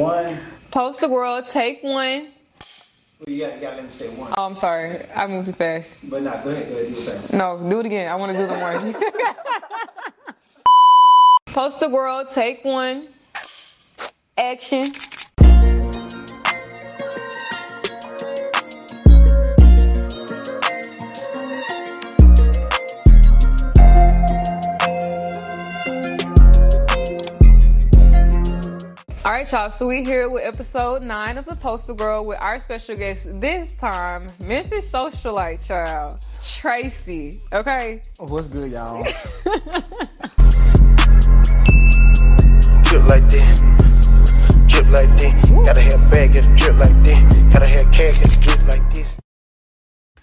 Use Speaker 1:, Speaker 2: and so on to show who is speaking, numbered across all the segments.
Speaker 1: One.
Speaker 2: Post the world, take one.
Speaker 1: Well, you got, you got let me say one.
Speaker 2: Oh, I'm sorry. I moved too fast.
Speaker 1: But nah, go ahead, go ahead, do thing.
Speaker 2: No, do it again. I want to do the more. Post the world, take one. Action. Right, y'all. So we here with episode nine of the Poster Girl with our special guest this time, Memphis socialite child, Tracy. Okay.
Speaker 3: Oh, what's good, y'all?
Speaker 4: drip like this, drip like this. Gotta have bag, get drip like this. Gotta have cash, get drip like this.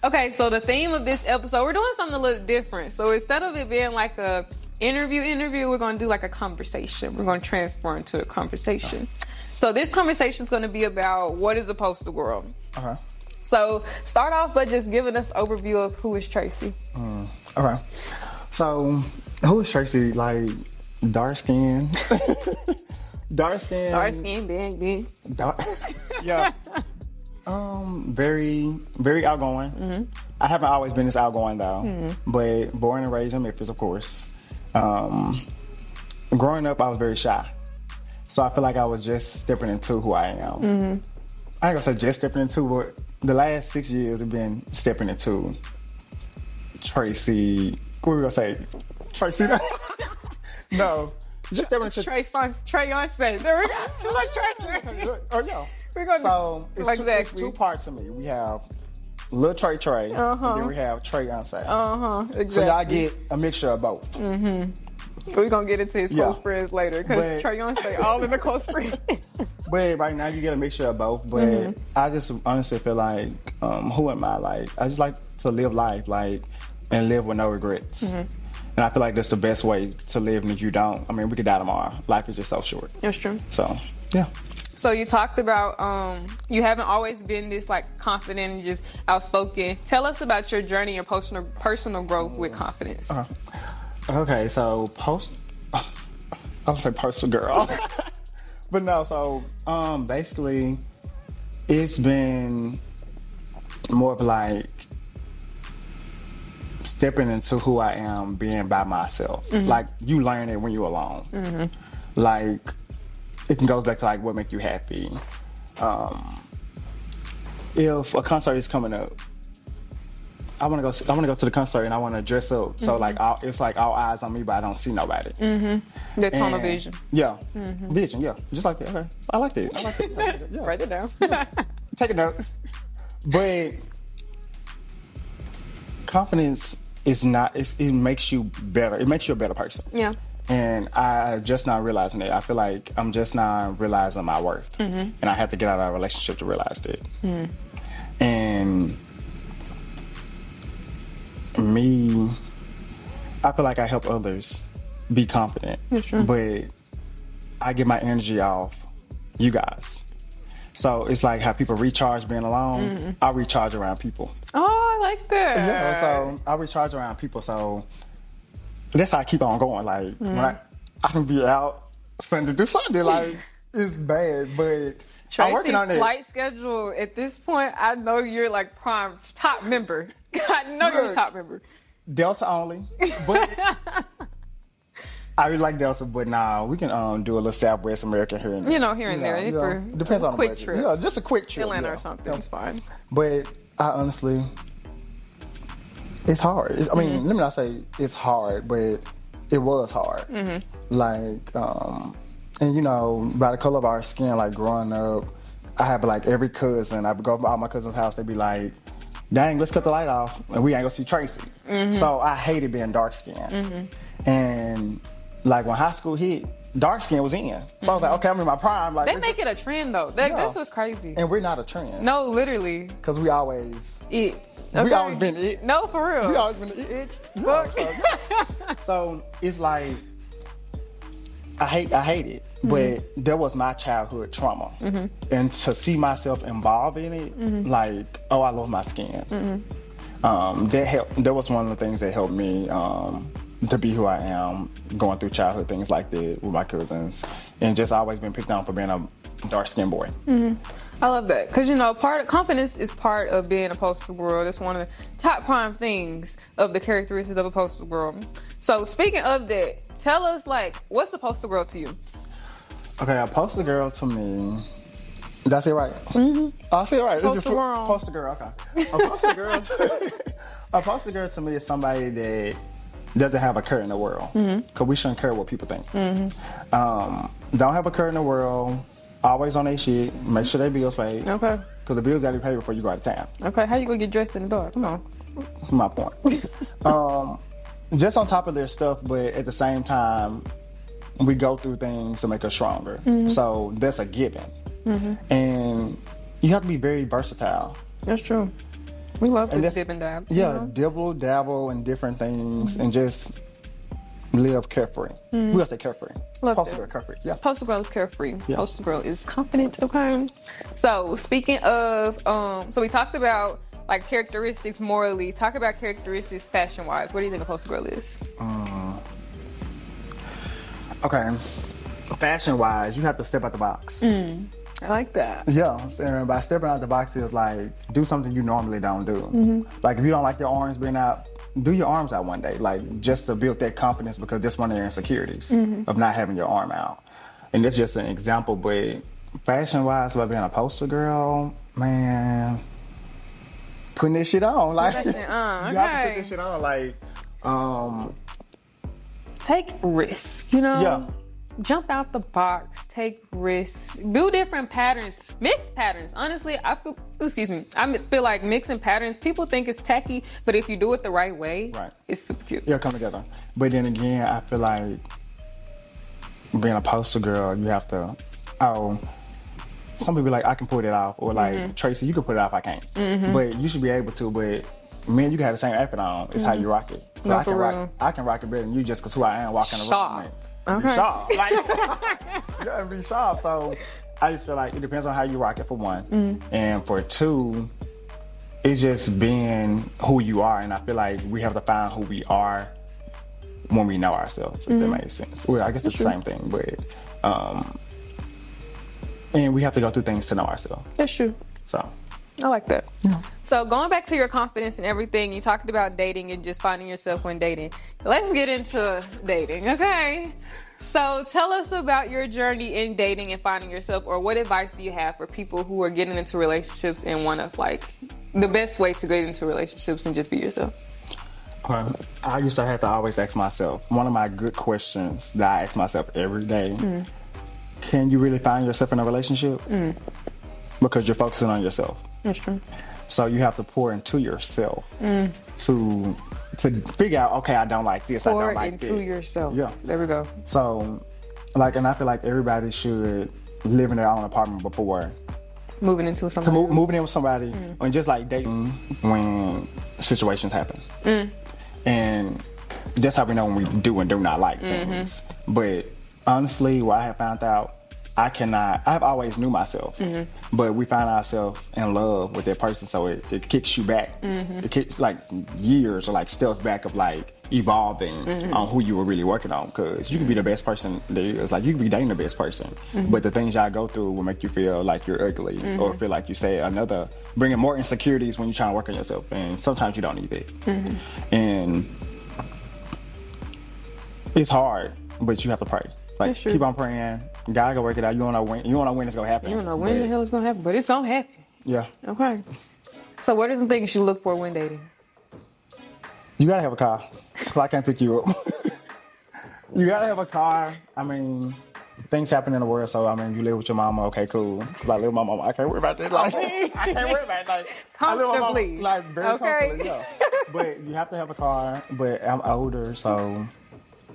Speaker 2: Okay, so the theme of this episode, we're doing something a little different. So instead of it being like a interview interview, we're gonna do like a conversation. We're gonna transform into a conversation. So this conversation is gonna be about what is a poster girl.
Speaker 3: Okay.
Speaker 2: So start off by just giving us overview of who is Tracy.
Speaker 3: Mm, okay. So, who is Tracy? Like, dark skin? dark skin?
Speaker 2: Dark skin, big, big.
Speaker 3: Dark- yeah. Um, very, very outgoing. Mm-hmm. I haven't always been this outgoing though, mm-hmm. but born and raised in Memphis, of course. Um, growing up, I was very shy, so I feel like I was just stepping into who I am. I ain't gonna say just stepping into, but the last six years have been stepping into Tracy. What we gonna say? Tracy? no, just stepping into
Speaker 2: Trey Songz, Trey on set. There we go. Like Trey, Trey.
Speaker 3: Oh yeah.
Speaker 2: We're gonna
Speaker 3: So it's, two, it's
Speaker 2: Exactly.
Speaker 3: two parts of me. We have Lil Trey Trey,
Speaker 2: Uh-huh.
Speaker 3: then we have Trey Unsay.
Speaker 2: Uh huh.
Speaker 3: so
Speaker 2: Exactly.
Speaker 3: y'all get a mixture of both. Mm-hmm.
Speaker 2: We're gonna get into his
Speaker 3: Yeah.
Speaker 2: close friends later because Trey on say all in the close friends.
Speaker 3: But right now you get a mixture of both. But
Speaker 2: Mm-hmm.
Speaker 3: I just honestly feel like, um, who am I? Like I just like to live life, like and live with no regrets.
Speaker 2: Mm-hmm.
Speaker 3: And I feel like that's the best way to live. And if you don't, I mean, we could die tomorrow. Life is just so short.
Speaker 2: That's true.
Speaker 3: So yeah.
Speaker 2: So you talked about um, you haven't always been this like confident and just outspoken. Tell us about your journey and personal personal growth with confidence.
Speaker 3: Uh-huh. Okay, so post. I was say poster girl, but no. So um, basically, it's been more of like stepping into who I am, being by myself. Like you learn it when you're alone. Like it can go back to like what make you happy. Um, if a concert is coming up, I want to go. I want to go to the concert and I want to dress up. So mm-hmm. like, all, it's like all eyes on me, but I don't see nobody. Mm-hmm.
Speaker 2: the tunnel vision.
Speaker 3: Yeah, mm-hmm. vision. Yeah, just like that. Okay, I like that. I like that. I like that. Yeah.
Speaker 2: Write it down.
Speaker 3: Take a note. But confidence is not. It's, it makes you better. It makes you a better person.
Speaker 2: yeah.
Speaker 3: And I just not realizing it. I feel like I'm just not realizing my worth, mm-hmm. and I have to get out of a relationship to realize it. Mm. And me, I feel like I help others be confident, but I get my energy off you guys. So it's like how people recharge being alone. Mm-hmm. I recharge around people.
Speaker 2: Oh, I like that.
Speaker 3: Yeah, so I recharge around people. So that's how I keep on going. Like when I, I can be out Sunday to Sunday. Like it's bad, but I'm working on it.
Speaker 2: flight schedule at this point, I know you're like prime top member. I know you're a top member.
Speaker 3: Delta only, but I really like Delta. But nah, we can um do a little Southwest American here and there.
Speaker 2: You know, here and there.
Speaker 3: you
Speaker 2: for
Speaker 3: know, depends
Speaker 2: a
Speaker 3: on
Speaker 2: quick
Speaker 3: the budget.
Speaker 2: trip.
Speaker 3: Yeah, just a quick trip.
Speaker 2: Atlanta
Speaker 3: yeah.
Speaker 2: or something.
Speaker 3: Yeah.
Speaker 2: It's fine.
Speaker 3: But I honestly, it's hard. It's- I mean,
Speaker 2: Mm-hmm.
Speaker 3: let me not say it's hard, but it was hard.
Speaker 2: Mm-hmm.
Speaker 3: Like, um, and you know, by the color of our skin, like growing up, I have like every cousin. I would go to all my cousin's house. They'd be like, "Dang, let's cut the light off, and we ain't gonna see Tracy."
Speaker 2: Mm-hmm.
Speaker 3: So I hated being dark skinned, and like when high school hit, dark skin was in. So I was like, mm-hmm. "Okay, I'm in my prime." Like,
Speaker 2: They
Speaker 3: this-
Speaker 2: make it a trend though. That,
Speaker 3: Yeah.
Speaker 2: That's what's crazy.
Speaker 3: and we're not a trend
Speaker 2: No, literally,
Speaker 3: because we always
Speaker 2: it.
Speaker 3: we always been it.
Speaker 2: No, for real.
Speaker 3: We always been it. Yeah,
Speaker 2: Fuck.
Speaker 3: so, so it's like I hate I hate it, mm-hmm. but that was my childhood trauma, mm-hmm. and to see myself involved in it, like oh I love my skin. Um, that helped. That was one of the things that helped me um, to be who I am, going through childhood things like that with my cousins, and just always been picked on for being a dark skinned boy.
Speaker 2: I love that because you know, part of confidence is part of being a poster girl. That's one of the top prime things of the characteristics of a poster girl. So, speaking of that, tell us like, what's the poster girl to you?
Speaker 3: Okay, a poster girl to me. That's it right? Mm-hmm. I say it right. It's
Speaker 2: Poster
Speaker 3: just-
Speaker 2: girl.
Speaker 3: Poster girl. Okay. A poster girl. To, a poster girl to me is somebody that doesn't have a care in the world. Because we shouldn't care what people think. Um, don't have a care in the world. Always on their shit. Make sure their bills paid.
Speaker 2: Okay.
Speaker 3: Because the bills got to be paid before you go out of town.
Speaker 2: Okay, how you gonna get dressed in the dark? Come on.
Speaker 3: my point. um, just on top of their stuff, but at the same time, we go through things to make us stronger. So that's a given. And you have to be very versatile.
Speaker 2: That's true. We love to
Speaker 3: that's-
Speaker 2: dip and dab.
Speaker 3: Yeah, dibble, dabble in different things and just live carefree. We gotta say carefree.
Speaker 2: Love
Speaker 3: Poster girl, carefree. Yeah.
Speaker 2: Poster girl is carefree.
Speaker 3: Yeah.
Speaker 2: Poster girl is confident. Okay. So speaking of, um, so we talked about like characteristics morally. Talk about characteristics fashion wise. What do you think a poster girl is?
Speaker 3: Um, Okay. Fashion wise, you have to step out the box.
Speaker 2: I like that.
Speaker 3: Yeah, and by stepping out the box is like do something you normally don't do. Like if you don't like your arms being out, do your arms out one day, like just to build that confidence because that's one of your insecurities of not having your arm out. And that's just an example, but fashion wise, about being a poster girl, man, putting this shit on, like
Speaker 2: that shit on,
Speaker 3: you have to put this shit on, like um,
Speaker 2: Take risks. You know.
Speaker 3: yeah.
Speaker 2: Jump out the box, take risks, do different patterns, mix patterns. Honestly, I feel excuse me, I feel like mixing patterns. People think it's tacky, but if you do it the right way,
Speaker 3: Right.
Speaker 2: it's super cute.
Speaker 3: yeah, come together. But then again, I feel like being a poster girl, you have to. Oh, some people like I can pull it off, or like
Speaker 2: Mm-hmm.
Speaker 3: Tracy, you can put it off. I can't. But you should be able to. But man, you can have the same outfit on. It's how you rock it.
Speaker 2: Mm-hmm. No,
Speaker 3: I can rock.
Speaker 2: real.
Speaker 3: I can rock it better than you just because who I am walking around.
Speaker 2: Okay.
Speaker 3: Be sharp. Like you gotta be sharp. So I just feel like it depends on how you rock it for one,
Speaker 2: Mm-hmm.
Speaker 3: and for two, it's just being who you are. And I feel like we have to find who we are when we know ourselves, if
Speaker 2: Mm-hmm.
Speaker 3: that makes sense. Well, I guess it's the same thing, but um, and we have to go through things to know ourselves.
Speaker 2: That's true.
Speaker 3: So
Speaker 2: I like that. So going back to your confidence and everything, you talked about dating and just finding yourself when dating. Let's get into dating, okay? So tell us about your journey in dating and finding yourself, or what advice do you have for people who are getting into relationships and want to like the best way to get into relationships and just be yourself?
Speaker 3: um, I used to have to always ask myself one of my good questions that I ask myself every day: Can you really find yourself in a relationship? Because you're focusing on yourself.
Speaker 2: That's true.
Speaker 3: So you have to pour into yourself mm. to to figure out, okay, I don't like this, I
Speaker 2: Pour
Speaker 3: don't like
Speaker 2: into
Speaker 3: this.
Speaker 2: yourself.
Speaker 3: Yeah.
Speaker 2: There we go.
Speaker 3: So, like, and I feel like everybody should live in their own apartment before
Speaker 2: Moving into
Speaker 3: to
Speaker 2: something.
Speaker 3: move, moving in with somebody, mm. and just like dating when situations happen. Mm. And that's how we know when we do and do not like mm-hmm. things. But honestly, what I have found out, I cannot. I've always knew myself, mm-hmm. but we find ourselves in love with that person, so it, it kicks you back. Mm-hmm. It kicks like years or like steps back of like evolving mm-hmm. on who you were really working on. Because you can be the best person there is. Like you can be dating the best person, but the things y'all go through will make you feel like you're ugly or feel like you say another, bringing more insecurities when you're trying to work on yourself. And sometimes you don't need it. And it's hard, but you have to pray. Like keep on praying. God gonna work it out. You don't know when. You don't know when it's gonna happen.
Speaker 2: You don't know when
Speaker 3: but-
Speaker 2: the hell it's gonna happen, but it's gonna happen.
Speaker 3: Yeah,
Speaker 2: Okay. So what are some things you look for when dating?
Speaker 3: you gotta have a car. Cause I can't pick you up. you gotta have a car. I mean, things happen in the world. So I mean, you live with your mama. Okay, cool. 'Cause I live with my mama. I can't worry about that. Like, I can't worry about it. Like, I live with my mama,
Speaker 2: Comfortably.
Speaker 3: like very
Speaker 2: Okay.
Speaker 3: comfortably. Yeah. But you have to have a car. But I'm older, so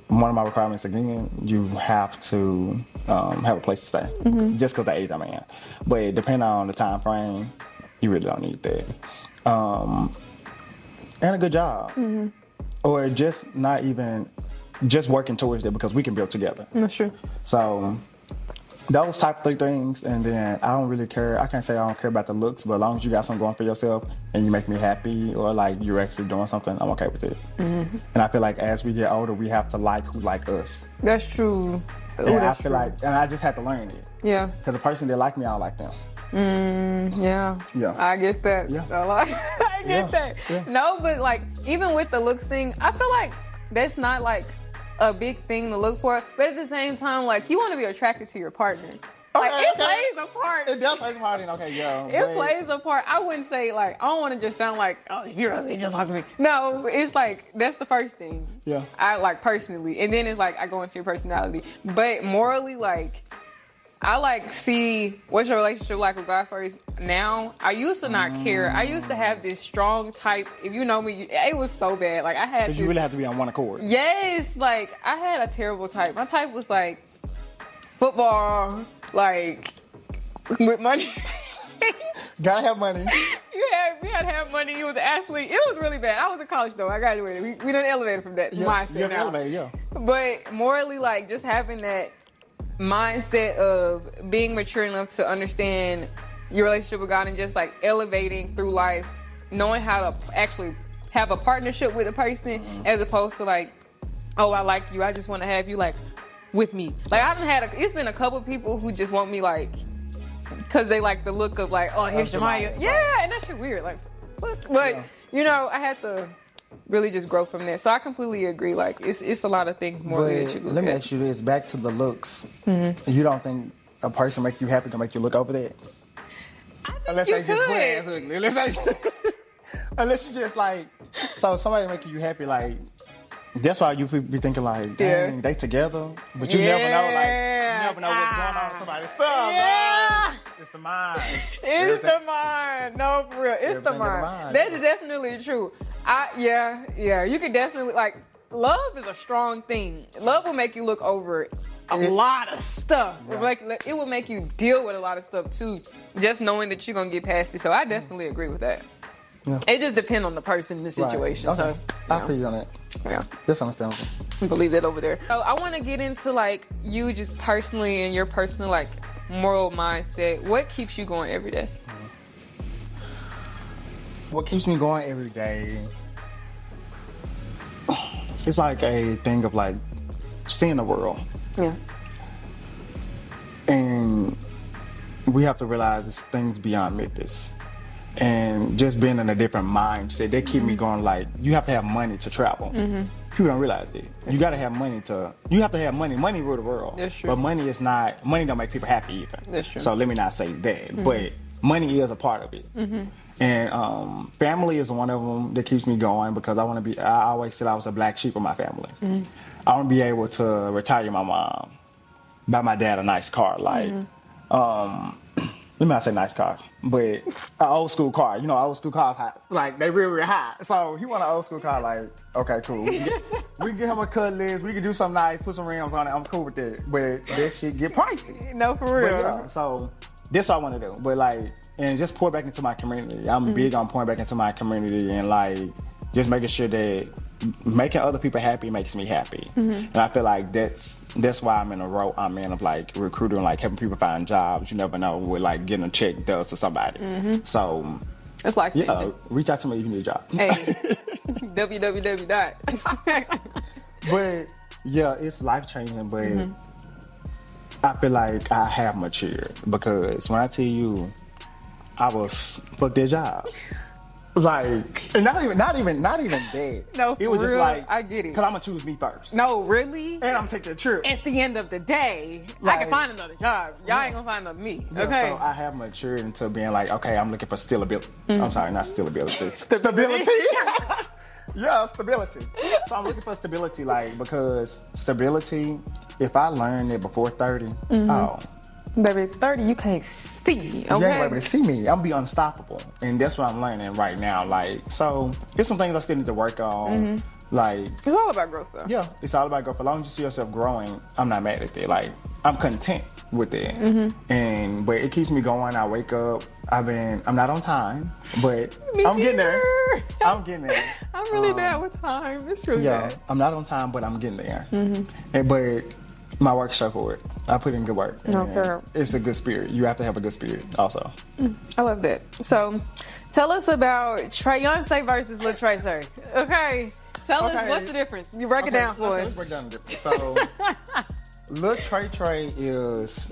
Speaker 3: one of my requirements again, you have to um, have a place to stay. Just because the age I'm in. But depending on the time frame, you really don't need that. Um, and a good job, or just not even just working towards it because we can build together.
Speaker 2: That's true.
Speaker 3: So those type of three things, and then I don't really care. I can't say I don't care about the looks, but as long as you got something going for yourself and you make me happy, or like you're actually doing something, I'm okay with it. And I feel like as we get older, we have to like who like us.
Speaker 2: That's true. Ooh,
Speaker 3: and I feel
Speaker 2: true.
Speaker 3: like, and I just had to learn it
Speaker 2: Yeah.
Speaker 3: because the person that like me, I don't like them.
Speaker 2: Mm, Yeah.
Speaker 3: Yeah.
Speaker 2: I get that.
Speaker 3: Yeah.
Speaker 2: A lot. I get
Speaker 3: Yeah.
Speaker 2: that.
Speaker 3: Yeah.
Speaker 2: No, but like even with the looks thing, I feel like that's not like a big thing to look for. But at the same time, like you want to be attracted to your partner. Like
Speaker 3: Okay,
Speaker 2: it
Speaker 3: okay.
Speaker 2: plays a part.
Speaker 3: It does play a part in okay, yeah.
Speaker 2: It plays a part. I wouldn't say like I don't want to just sound like oh you're really just like me. No, it's like that's the first thing.
Speaker 3: Yeah.
Speaker 2: I like personally, and then it's like I go into your personality. But morally, like I like see what's your relationship like with God first. Now I used to not care. I used to have this strong type. If you know me, it was so bad. Like I had
Speaker 3: Because you really have to be on one accord.
Speaker 2: yes, like I had a terrible type. My type was like football, like with money.
Speaker 3: Gotta have money.
Speaker 2: You had we had to have money. You was an athlete. It was really bad. I was in college though. I graduated. We, we done elevated from that
Speaker 3: Yeah,
Speaker 2: mindset
Speaker 3: you
Speaker 2: now.
Speaker 3: elevator, yeah.
Speaker 2: But morally, like just having that mindset of being mature enough to understand your relationship with God and just like elevating through life, knowing how to actually have a partnership with a person
Speaker 3: Mm-hmm.
Speaker 2: as opposed to like, oh, I like you. I just want to have you like with me. Like I haven't had. A, it's been a couple people who just want me like. Cause they like the look of like, oh, here's. Jemiah. Yeah, and that shit weird. Like, what? But
Speaker 3: Yeah.
Speaker 2: you know, I had to really just grow from there. So I completely agree. Like, it's it's a lot of things more that you
Speaker 3: But
Speaker 2: look
Speaker 3: let me
Speaker 2: at.
Speaker 3: ask you this: back to the looks.
Speaker 2: Mm-hmm.
Speaker 3: You don't think a person make you happy to make you look over that? Unless they just
Speaker 2: could.
Speaker 3: ass ugly. Unless they, unless you just like, so somebody making you happy, like. That's why you be thinking like,
Speaker 2: Yeah.
Speaker 3: they together, but you never know, like, you never know what's going on with somebody's stuff.
Speaker 2: Yeah.
Speaker 3: It's the mind.
Speaker 2: It's
Speaker 3: Everything-
Speaker 2: the mind. No, for real. It's the
Speaker 3: in the
Speaker 2: mind.
Speaker 3: mind.
Speaker 2: That is definitely true. I yeah, yeah. You can definitely like love is a strong thing. Love will make you look over a lot of stuff. It, will
Speaker 3: Yeah.
Speaker 2: make, it will make you deal with a lot of stuff too. Just knowing that you're gonna get past it. So I definitely agree with that.
Speaker 3: Yeah.
Speaker 2: It just depends on the person, in the
Speaker 3: Right.
Speaker 2: situation.
Speaker 3: Okay.
Speaker 2: So
Speaker 3: I feel you on that.
Speaker 2: yeah.
Speaker 3: That's understandable.
Speaker 2: Leave that over there. So I want to get into like you just personally and your personal like moral mindset. What keeps you going every day?
Speaker 3: What keeps me going every day? It's like a thing of like seeing the world,
Speaker 2: Yeah.
Speaker 3: and we have to realize this things beyond Memphis, and just being in a different mindset. They keep
Speaker 2: Mm-hmm.
Speaker 3: me going. Like you have to have money to travel. People don't realize it. You got to have money to. You have to have money. Money rule the world.
Speaker 2: That's true.
Speaker 3: But money is not. Money don't make people happy either.
Speaker 2: That's true.
Speaker 3: So let me not say that.
Speaker 2: Mm-hmm.
Speaker 3: But money is a part of it. And um, family is one of them that keeps me going because I want to be. I always said I was a black sheep of my family.
Speaker 2: Mm-hmm.
Speaker 3: I want to be able to retire my mom, buy my dad a nice car. Like,
Speaker 2: Mm-hmm.
Speaker 3: um, let me not say nice car, but an old school car. You know, old school cars high, like they real real hot. So he want an old school car. Like, okay, cool. We can get, we can get him a cutlass. We can do something nice. Put some rims on it. I'm cool with that. But that shit get pricey.
Speaker 2: No, for
Speaker 3: But
Speaker 2: real.
Speaker 3: yeah, so this what I want to do. But like, and just pour back into my community. I'm
Speaker 2: Mm-hmm.
Speaker 3: big on pouring back into my community and like just making sure that making other people happy makes me happy.
Speaker 2: Mm-hmm.
Speaker 3: And I feel like that's that's why I'm in a row I'm in of like recruiting, like helping people find jobs. You never know what like getting a check does to somebody.
Speaker 2: Mm-hmm.
Speaker 3: So
Speaker 2: It's like
Speaker 3: yeah, reach out to me if you need a job.
Speaker 2: Hey, www dot.
Speaker 3: But yeah, it's life changing. But
Speaker 2: Mm-hmm.
Speaker 3: I feel like I have matured because when I tell you, I was fuck their job. Like, and not even, not even, not even that.
Speaker 2: No,
Speaker 3: it was
Speaker 2: for
Speaker 3: just
Speaker 2: real,
Speaker 3: like
Speaker 2: I get it.
Speaker 3: Cause I'm gonna choose me first.
Speaker 2: no, really.
Speaker 3: and I'm take that trip.
Speaker 2: At the end of the day, I can find another job. Y'all ain't gonna find another me.
Speaker 3: Yeah,
Speaker 2: okay.
Speaker 3: So I have matured into being like, okay, I'm looking for stability.
Speaker 2: Mm-hmm.
Speaker 3: I'm sorry, not stability. stability. yeah, stability. So I'm looking for stability, like because stability. If I learn it before 30,
Speaker 2: Mm-hmm.
Speaker 3: oh,
Speaker 2: Baby, thirty, you can't see.
Speaker 3: you ain't
Speaker 2: Okay.
Speaker 3: able to see me. I'm be unstoppable, and that's what I'm learning right now. Like, so there's some things I still need to work on.
Speaker 2: Mm-hmm.
Speaker 3: Like,
Speaker 2: it's all about growth, though.
Speaker 3: yeah, it's all about growth. As long as you see yourself growing, I'm not mad at it. Like, I'm content with it.
Speaker 2: Mm-hmm.
Speaker 3: And but it keeps me going. I wake up. I've been. I'm not on time, but I'm getting there. I'm getting there.
Speaker 2: I'm really
Speaker 3: Um,
Speaker 2: bad with time. It's really
Speaker 3: Yeah,
Speaker 2: bad.
Speaker 3: I'm not on time, but I'm getting there.
Speaker 2: Mm-hmm.
Speaker 3: And, but my work show for it. I put in good work. No,
Speaker 2: Okay.
Speaker 3: It's a good spirit. You have to have a good spirit, also.
Speaker 2: I love that. So, tell us about Beyonce versus Lil Trey Sir. Okay. Tell us what's the difference. You break it down for
Speaker 3: okay,
Speaker 2: us.
Speaker 3: Let's break down the difference. So, Lil Trey Trey is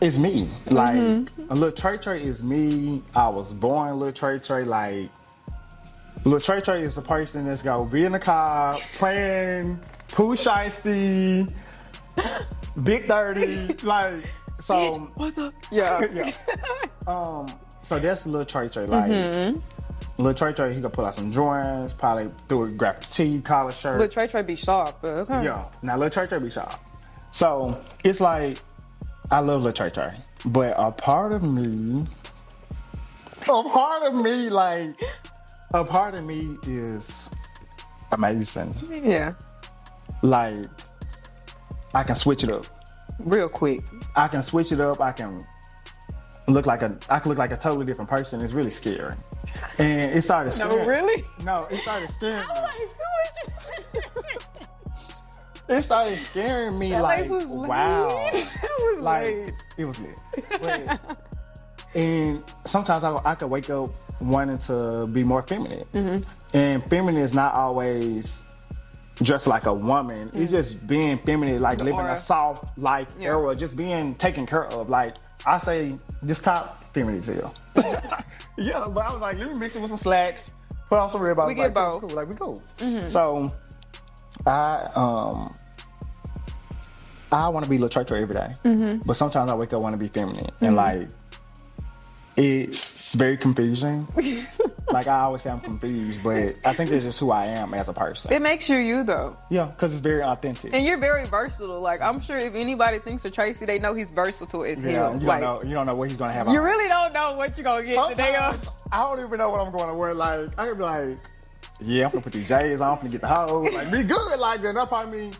Speaker 3: is me. Like
Speaker 2: Mm-hmm.
Speaker 3: Lil Trey Trey is me. I was born Lil Trey Trey. Like Lil Trey Trey is the person that's gonna be in the car playing Pooh Shiesty, Big Thirty. Like so.
Speaker 2: What the? Yeah.
Speaker 3: yeah. Um. So that's Lil Trey Trey. Like. little Trey Trey, he gonna pull out some drawings, probably do a graphic tee, collar shirt.
Speaker 2: Little Trey Trey be sharp, okay.
Speaker 3: Yeah. Now Lil Trey Trey be sharp. So it's like I love little Trey Trey, but a part of me, a part of me, like a part of me is amazing.
Speaker 2: Yeah.
Speaker 3: Like I can switch it up.
Speaker 2: Real quick.
Speaker 3: I can switch it up. I can look like a I can look like a totally different person. It's really scary. And it started
Speaker 2: No, really?
Speaker 3: No, it started scaring me.
Speaker 2: I was like, who is it?
Speaker 3: It started scaring me
Speaker 2: That
Speaker 3: like
Speaker 2: was
Speaker 3: wow.
Speaker 2: It was
Speaker 3: like
Speaker 2: lit.
Speaker 3: it was lit. But- and sometimes I, I could wake up wanting to be more feminine,
Speaker 2: Mm-hmm.
Speaker 3: and feminine is not always dressed like a woman. It's just being feminine, like living
Speaker 2: Mm. Aura.
Speaker 3: a soft life
Speaker 2: Yeah.
Speaker 3: era, just being taken care of. Like I say, this top feminine hell. yeah, but I was like, let me mix it with some slacks, put on some rib.
Speaker 2: We get
Speaker 3: like,
Speaker 2: both. Mm-hmm.
Speaker 3: Cool, like we cool. So I um. I want to be Lil Trey every day.
Speaker 2: Mm-hmm.
Speaker 3: but sometimes I wake up want to be feminine, and like it's very confusing. like I always say, I'm confused, but I think it's just who I am as a person.
Speaker 2: It makes you you though.
Speaker 3: yeah, because it's very authentic.
Speaker 2: And you're very versatile. Like I'm sure if anybody thinks of Tracy, they know he's versatile as
Speaker 3: yeah,
Speaker 2: hell.
Speaker 3: you
Speaker 2: like
Speaker 3: don't know. You don't know what he's gonna have.
Speaker 2: you
Speaker 3: on.
Speaker 2: really don't know what you're gonna get today.
Speaker 3: Sometimes I don't even know what I'm going to wear. Like I could be like, yeah, I'm gonna put these J's on, I'm gonna get the hose, like be good. Like then that probably mean,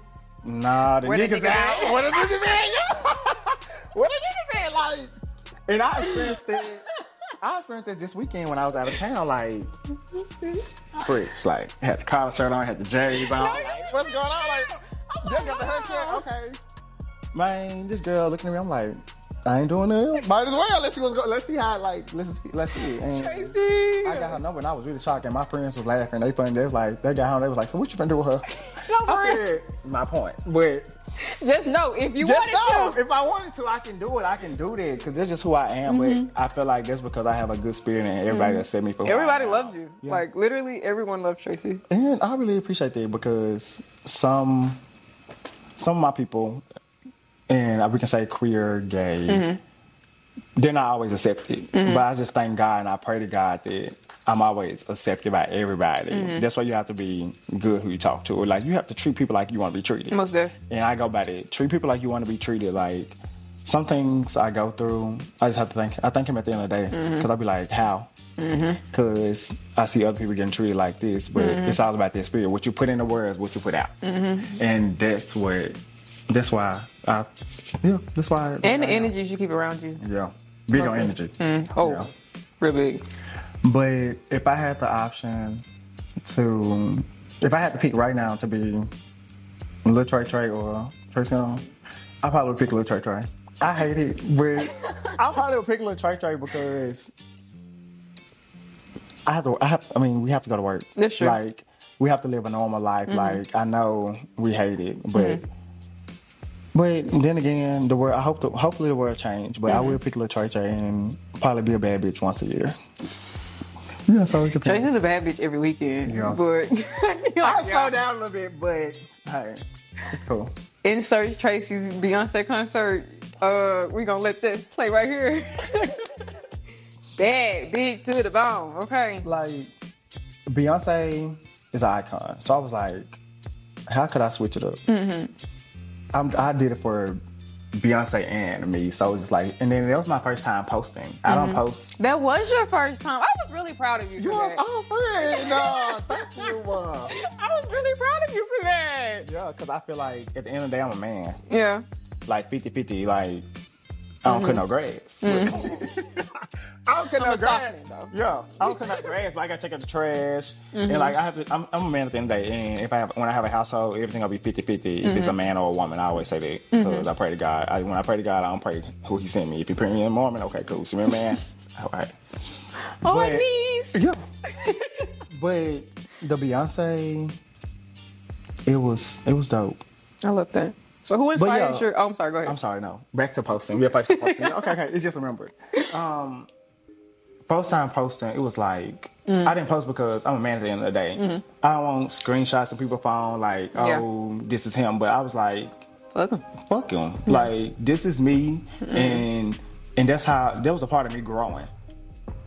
Speaker 3: nah, the
Speaker 2: Where the
Speaker 3: niggas
Speaker 2: niggas
Speaker 3: at?
Speaker 2: at?
Speaker 3: What the niggas at? What the niggas at? Like, and I experienced it. I experienced it this weekend when I was out of town. Like, fresh. Like, had the collar shirt on, had the J's on. Like, what's going on? Like, just got the haircut. Okay. Man, this girl looking at me. I'm like, I ain't doing it. Might as well. Let's see what's going. Let's see how. Like, let's see. Let's see. And
Speaker 2: Tracy.
Speaker 3: I got her number and I was really shocked. And my friends was laughing. They funny. They was like, they got home. They was like, so what you been doing with her?
Speaker 2: No,
Speaker 3: I said, my point. But
Speaker 2: Just know if you
Speaker 3: just
Speaker 2: wanted
Speaker 3: know,
Speaker 2: to.
Speaker 3: if I wanted to, I can do it. I can do that because that's just who I am. But mm-hmm. I feel like that's because I have a good spirit and everybody mm-hmm. accept me for who I
Speaker 2: Everybody
Speaker 3: am.
Speaker 2: loves you. Like literally everyone loves Tracy.
Speaker 3: And I really appreciate that because some some of my people, and we can say queer, gay, mm-hmm. they're not always accepted. Mm-hmm. But I just thank God and I pray to God that I'm always accepted by everybody. Mm-hmm. That's why you have to be good who you talk to. Like you have to treat people like you want to be treated.
Speaker 2: Most def.
Speaker 3: And I go by that. Treat people like you want to be treated. Like some things I go through, I just have to thank. I thank him at the end of the day because I'll be like, how? Because I see other people getting treated like this, but it's all about their spirit. What you put in the words, what you put out, and that's what. That's why I. Yeah, that's why.
Speaker 2: And the energies you keep around you.
Speaker 3: Yeah, big on energy. Mm-hmm.
Speaker 2: Oh,
Speaker 3: Yeah.
Speaker 2: real big.
Speaker 3: But if I had the option to, if I had to pick right now to be Lil Trey Trey or Tracy Young, I probably would pick Lil Trey Trey. I hate it, but I probably would pick Lil Trey Trey because I have to. I have. I mean, we have to go to work.
Speaker 2: That's true.
Speaker 3: Like we have to live a normal life. Mm-hmm. Like I know we hate it, but. Mm-hmm. But then again, the world. I hope. The, hopefully, the world change. But I will pick Lil Trey Trey and probably be a bad bitch once a year. Yeah, so it depends.
Speaker 2: Tracy's a bad bitch every weekend.
Speaker 3: Yeah.
Speaker 2: But
Speaker 3: I slow down a little bit, but hey, it's cool.
Speaker 2: insert Tracy's Beyonce concert. Uh, we gonna let this play right here. Bad, big to the bone. Okay.
Speaker 3: Like Beyonce is an icon, so I was like, how could I switch it up? Mm-hmm. I'm, I did it for Beyonce and me, so it was just like, and then that was my first time posting. I don't post.
Speaker 2: That was your first time. I was really proud of you.
Speaker 3: You was oh friend, no, thank you. Uh,
Speaker 2: I was really proud of you for that.
Speaker 3: yeah, because I feel like at the end of the day, I'm a man.
Speaker 2: Yeah.
Speaker 3: like 50-50, like I don't cut no grass. Mm-hmm. I don't cut no
Speaker 2: a
Speaker 3: grass.
Speaker 2: soft
Speaker 3: Yeah, I don't cut no grass, but I gotta take out the trash. And mm-hmm. like I have to, I'm, I'm a man at the end of the day. And if I have, when I have a household, everything will be 50-50. If it's a mm-hmm. man or a woman, I always say that. Because I pray to God. I, when I pray to God, I don't pray who He sent me. If He put me in a woman, okay, cool. See me a man, all right.
Speaker 2: Oh, my
Speaker 3: But-
Speaker 2: niece.
Speaker 3: Yeah. but the Beyonce, it was it was dope.
Speaker 2: I love that. So who inspired
Speaker 3: yeah.
Speaker 2: your? Oh, I'm sorry. Go ahead.
Speaker 3: I'm sorry, no. Back to posting. We're posting. posting. okay, okay. It's just remembered. Um, first time posting, it was like
Speaker 2: Mm.
Speaker 3: I didn't post because I'm a man at the end of the day. I don't want screenshots of people phone like,
Speaker 2: Mm-hmm. Yeah.
Speaker 3: oh, this is him. But I was like,
Speaker 2: Fuck 'em.
Speaker 3: fuck him. Like this is me, and and that's how that was a part of me growing.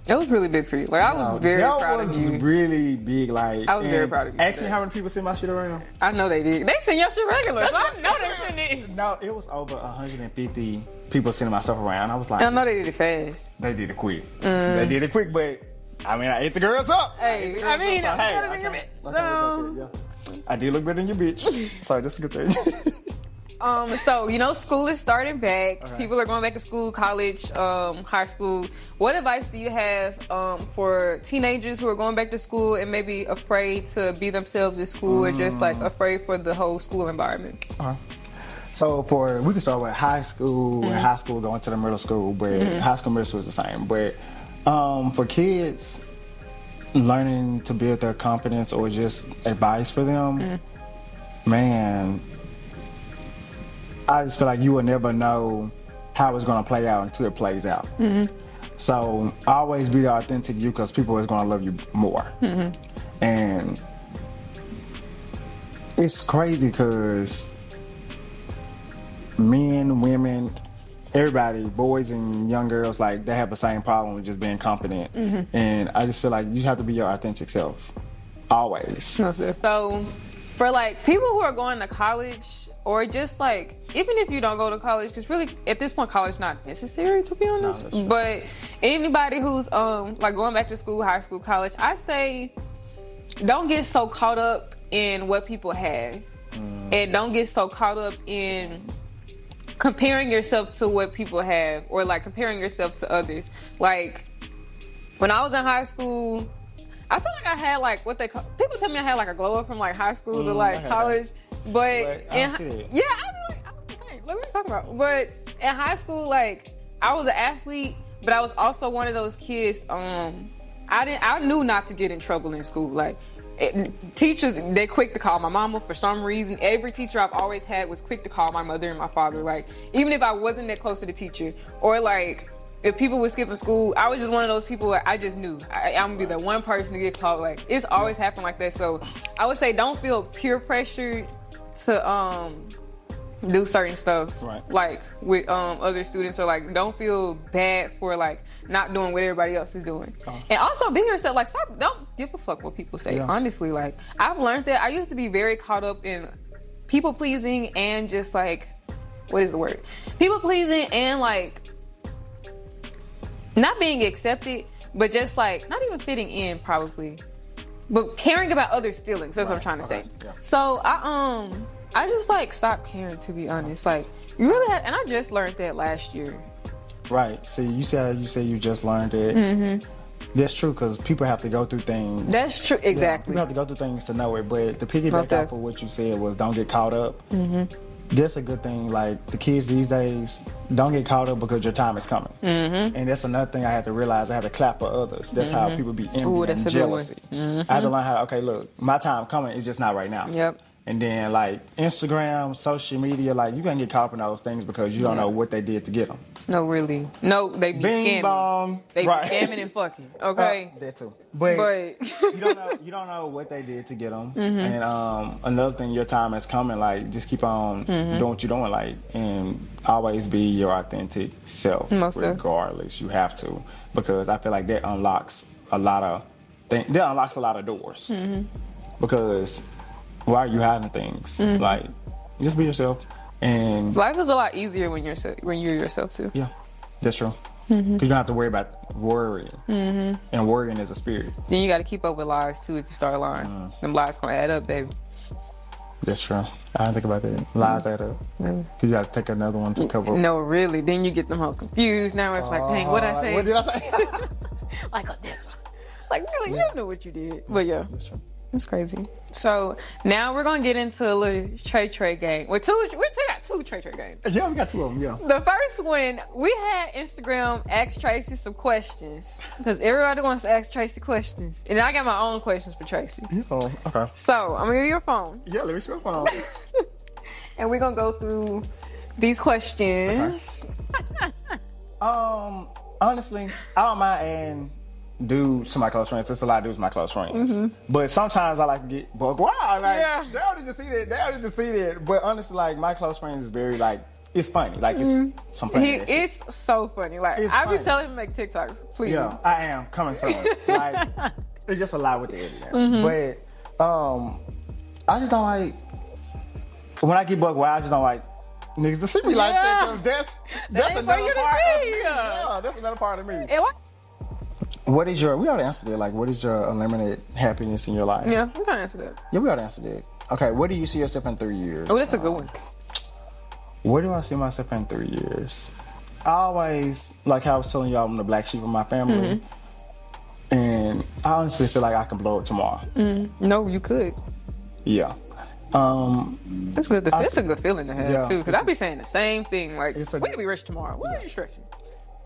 Speaker 2: That was really big for you. Like I was very
Speaker 3: that
Speaker 2: proud
Speaker 3: was
Speaker 2: of you.
Speaker 3: That was really big. Like
Speaker 2: I was very proud of you for
Speaker 3: Ask me how many people see my shit around.
Speaker 2: I know they did. They send your shit regular. So I know they send it.
Speaker 3: No, it was over 150 people sending my stuff around. I was like,
Speaker 2: I know they did it fast.
Speaker 3: They did it quick. Mm. They did it quick, but I mean, I ate the girls up.
Speaker 2: Hey,
Speaker 3: ate the
Speaker 2: I mean,
Speaker 3: up, so, hey,
Speaker 2: better
Speaker 3: I
Speaker 2: than your.
Speaker 3: I look like that, yeah. I did look better than your bitch, so that's a good thing.
Speaker 2: Um, so you know, school is starting back.
Speaker 3: Okay.
Speaker 2: People are going back to school, college, um, high school. What advice do you have um, for teenagers who are going back to school and maybe afraid to be themselves at school, or just like afraid for the whole school environment?
Speaker 3: so for we can start with high school,
Speaker 2: Mm-hmm.
Speaker 3: and high school going to the middle school, but high school middle school is the same. But um, for kids learning to build their confidence or just advice for them,
Speaker 2: Mm-hmm.
Speaker 3: man, I just feel like you will never know how it's going to play out until it plays out. Mm-hmm. So always be the authentic you because people is going to love you more. Mm-hmm. And it's crazy because men, women, everybody, boys and young girls, like they have the same problem with just being confident. Mm-hmm. And I just feel like you have to be your authentic self. Always.
Speaker 2: So, for like people who are going to college, or just like even if you don't go to college, because really at this point college not necessary to be honest.
Speaker 3: true.
Speaker 2: but anybody who's um like going back to school, high school, college, I say don't get so caught up in what people have, and don't get so caught up in comparing yourself to what people have, or like comparing yourself to others. Like when I was in high school, I feel like I had like what they call people tell me I had like a glow up from like high school to
Speaker 3: Mm, I
Speaker 2: like
Speaker 3: college. that.
Speaker 2: But,
Speaker 3: But I
Speaker 2: in
Speaker 3: don't see it.
Speaker 2: yeah, I be like, I'm just saying, like, what are you talking about? But in high school, like I was an athlete, but I was also one of those kids. Um, I didn't, I knew not to get in trouble in school. Like it, teachers, they quick to call my mama for some reason. Every teacher I've always had was quick to call my mother and my father. Like even if I wasn't that close to the teacher, or like if people were skipping school, I was just one of those people where I just knew I, I'm gonna be the one person to get called. Like it's always happened like that. So I would say don't feel peer pressured to um do certain stuff
Speaker 3: Right.
Speaker 2: like with um other students. Or like don't feel bad for like not doing what everybody else is doing. And also be yourself. Like stop don't give a fuck what people say
Speaker 3: Yeah.
Speaker 2: honestly. Like i've learned that. I used to be very caught up in people pleasing and just like what is the word? People pleasing and like not being accepted but just like not even fitting in probably but caring about others feelings that's what i'm trying to say
Speaker 3: yeah.
Speaker 2: so i um i just like stopped caring to be honest like you really had and i just learned that last year
Speaker 3: Right. See, you said you say you just learned it. Mm-hmm. That's true because people have to go through things.
Speaker 2: that's true
Speaker 3: Yeah,
Speaker 2: exactly
Speaker 3: People have to go through things to know it. But the piggyback off of what you said was don't get caught up. That's a good thing. Like the kids these days, don't get caught up because your time is coming. Mm-hmm. And that's another thing I had to realize. I had to clap for others. That's how people be envy
Speaker 2: Ooh,
Speaker 3: and
Speaker 2: a good one.
Speaker 3: jealousy. I had to learn how. Okay, look, my time coming. is just not right now.
Speaker 2: Yep.
Speaker 3: And then like Instagram, social media, like you gonna get caught up in those things because you don't know what they did to get them.
Speaker 2: No really no they be
Speaker 3: Bing
Speaker 2: scamming
Speaker 3: bong.
Speaker 2: they be scamming and fucking
Speaker 3: Uh,
Speaker 2: okay
Speaker 3: that too. But,
Speaker 2: but
Speaker 3: you don't know you don't know what they did to get them. And um, another thing, your time is coming. Like just keep on doing what you're doing. Like and always be your authentic self,
Speaker 2: Most
Speaker 3: regardless. You have to because I feel like that unlocks a lot of things. That unlocks a lot of doors because why are you hiding things? Like just be yourself and
Speaker 2: life is a lot easier when you're so- when you're yourself too
Speaker 3: yeah, that's true. Mm-hmm. Because you don't have to worry about worrying, mm-hmm. and worrying is a spirit.
Speaker 2: then you got to keep up with lies too if you start lying
Speaker 3: Mm.
Speaker 2: them lies gonna add up baby
Speaker 3: That's true. I didn't think about that. Lies add up. Because you got to take another one to cover.
Speaker 2: no really then you get them all confused now it's like dang what i uh, say
Speaker 3: What did I say?
Speaker 2: like oh, a like really you don't know what you did but yeah
Speaker 3: That's true.
Speaker 2: It's crazy. So now we're gonna get into a little Trey Trey game. Well, two we got two Trey Trey games.
Speaker 3: Yeah, we got two of them. Yeah.
Speaker 2: The first one we had Instagram ask Tracy some questions because everybody wants to ask Tracy questions, and I got my own questions for Tracy.
Speaker 3: Oh, okay.
Speaker 2: So I'm gonna give you your phone.
Speaker 3: Yeah, let me see my phone.
Speaker 2: and we're gonna go through these questions.
Speaker 3: Um, honestly, I don't mind and do to my close friends. It's a lot of dudes my close friends. Mm-hmm. But sometimes I like to get buck wild. Like
Speaker 2: Yeah.
Speaker 3: they need to see that. They need to see that. But honestly, like my close friends is very like it's funny. Like it's mm-hmm. some funny.
Speaker 2: He it's so funny. Like
Speaker 3: It's
Speaker 2: I be
Speaker 3: funny.
Speaker 2: telling him to make TikToks, please.
Speaker 3: Yeah, I am coming soon. like it's just a lot with the editing. Mm-hmm. But um I just don't like when I get buck wild, I just don't like niggas to see me like that. That's that's
Speaker 2: for
Speaker 3: another part of me. Yeah, that's another part of me.
Speaker 2: What?
Speaker 3: What is your we already answered it, like what is your unlimited happiness in your life?
Speaker 2: Yeah, I'm trying to answer that.
Speaker 3: Yeah, we already answered it. Okay, what do you see yourself in three years?
Speaker 2: Oh, that's a good one.
Speaker 3: Where do I see myself in three years? I always, like how I was telling y'all, I'm the black sheep of my family. And I honestly feel like I can blow it tomorrow.
Speaker 2: No, you could.
Speaker 3: Yeah. Um,
Speaker 2: That's good. To, it's a good feeling to have
Speaker 3: Yeah.
Speaker 2: too, because I'd be saying the same thing. Like,
Speaker 3: It's a
Speaker 2: we
Speaker 3: good-
Speaker 2: could be rich tomorrow. Why are you stressing?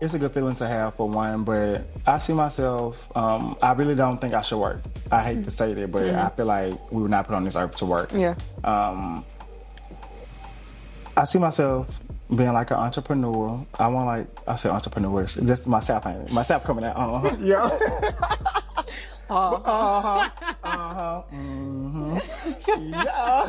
Speaker 3: It's a good feeling to have for one, but I see myself, um, I really don't think I should work. I hate to say that, but I feel like we were not put on this earth to work.
Speaker 2: Yeah.
Speaker 3: Um, I see myself being like an entrepreneur. I want like I say entrepreneur. That's my ain't it? My South coming out. Uh-huh. Yeah. uh-huh. Uh-huh. Mm hmm. Yeah.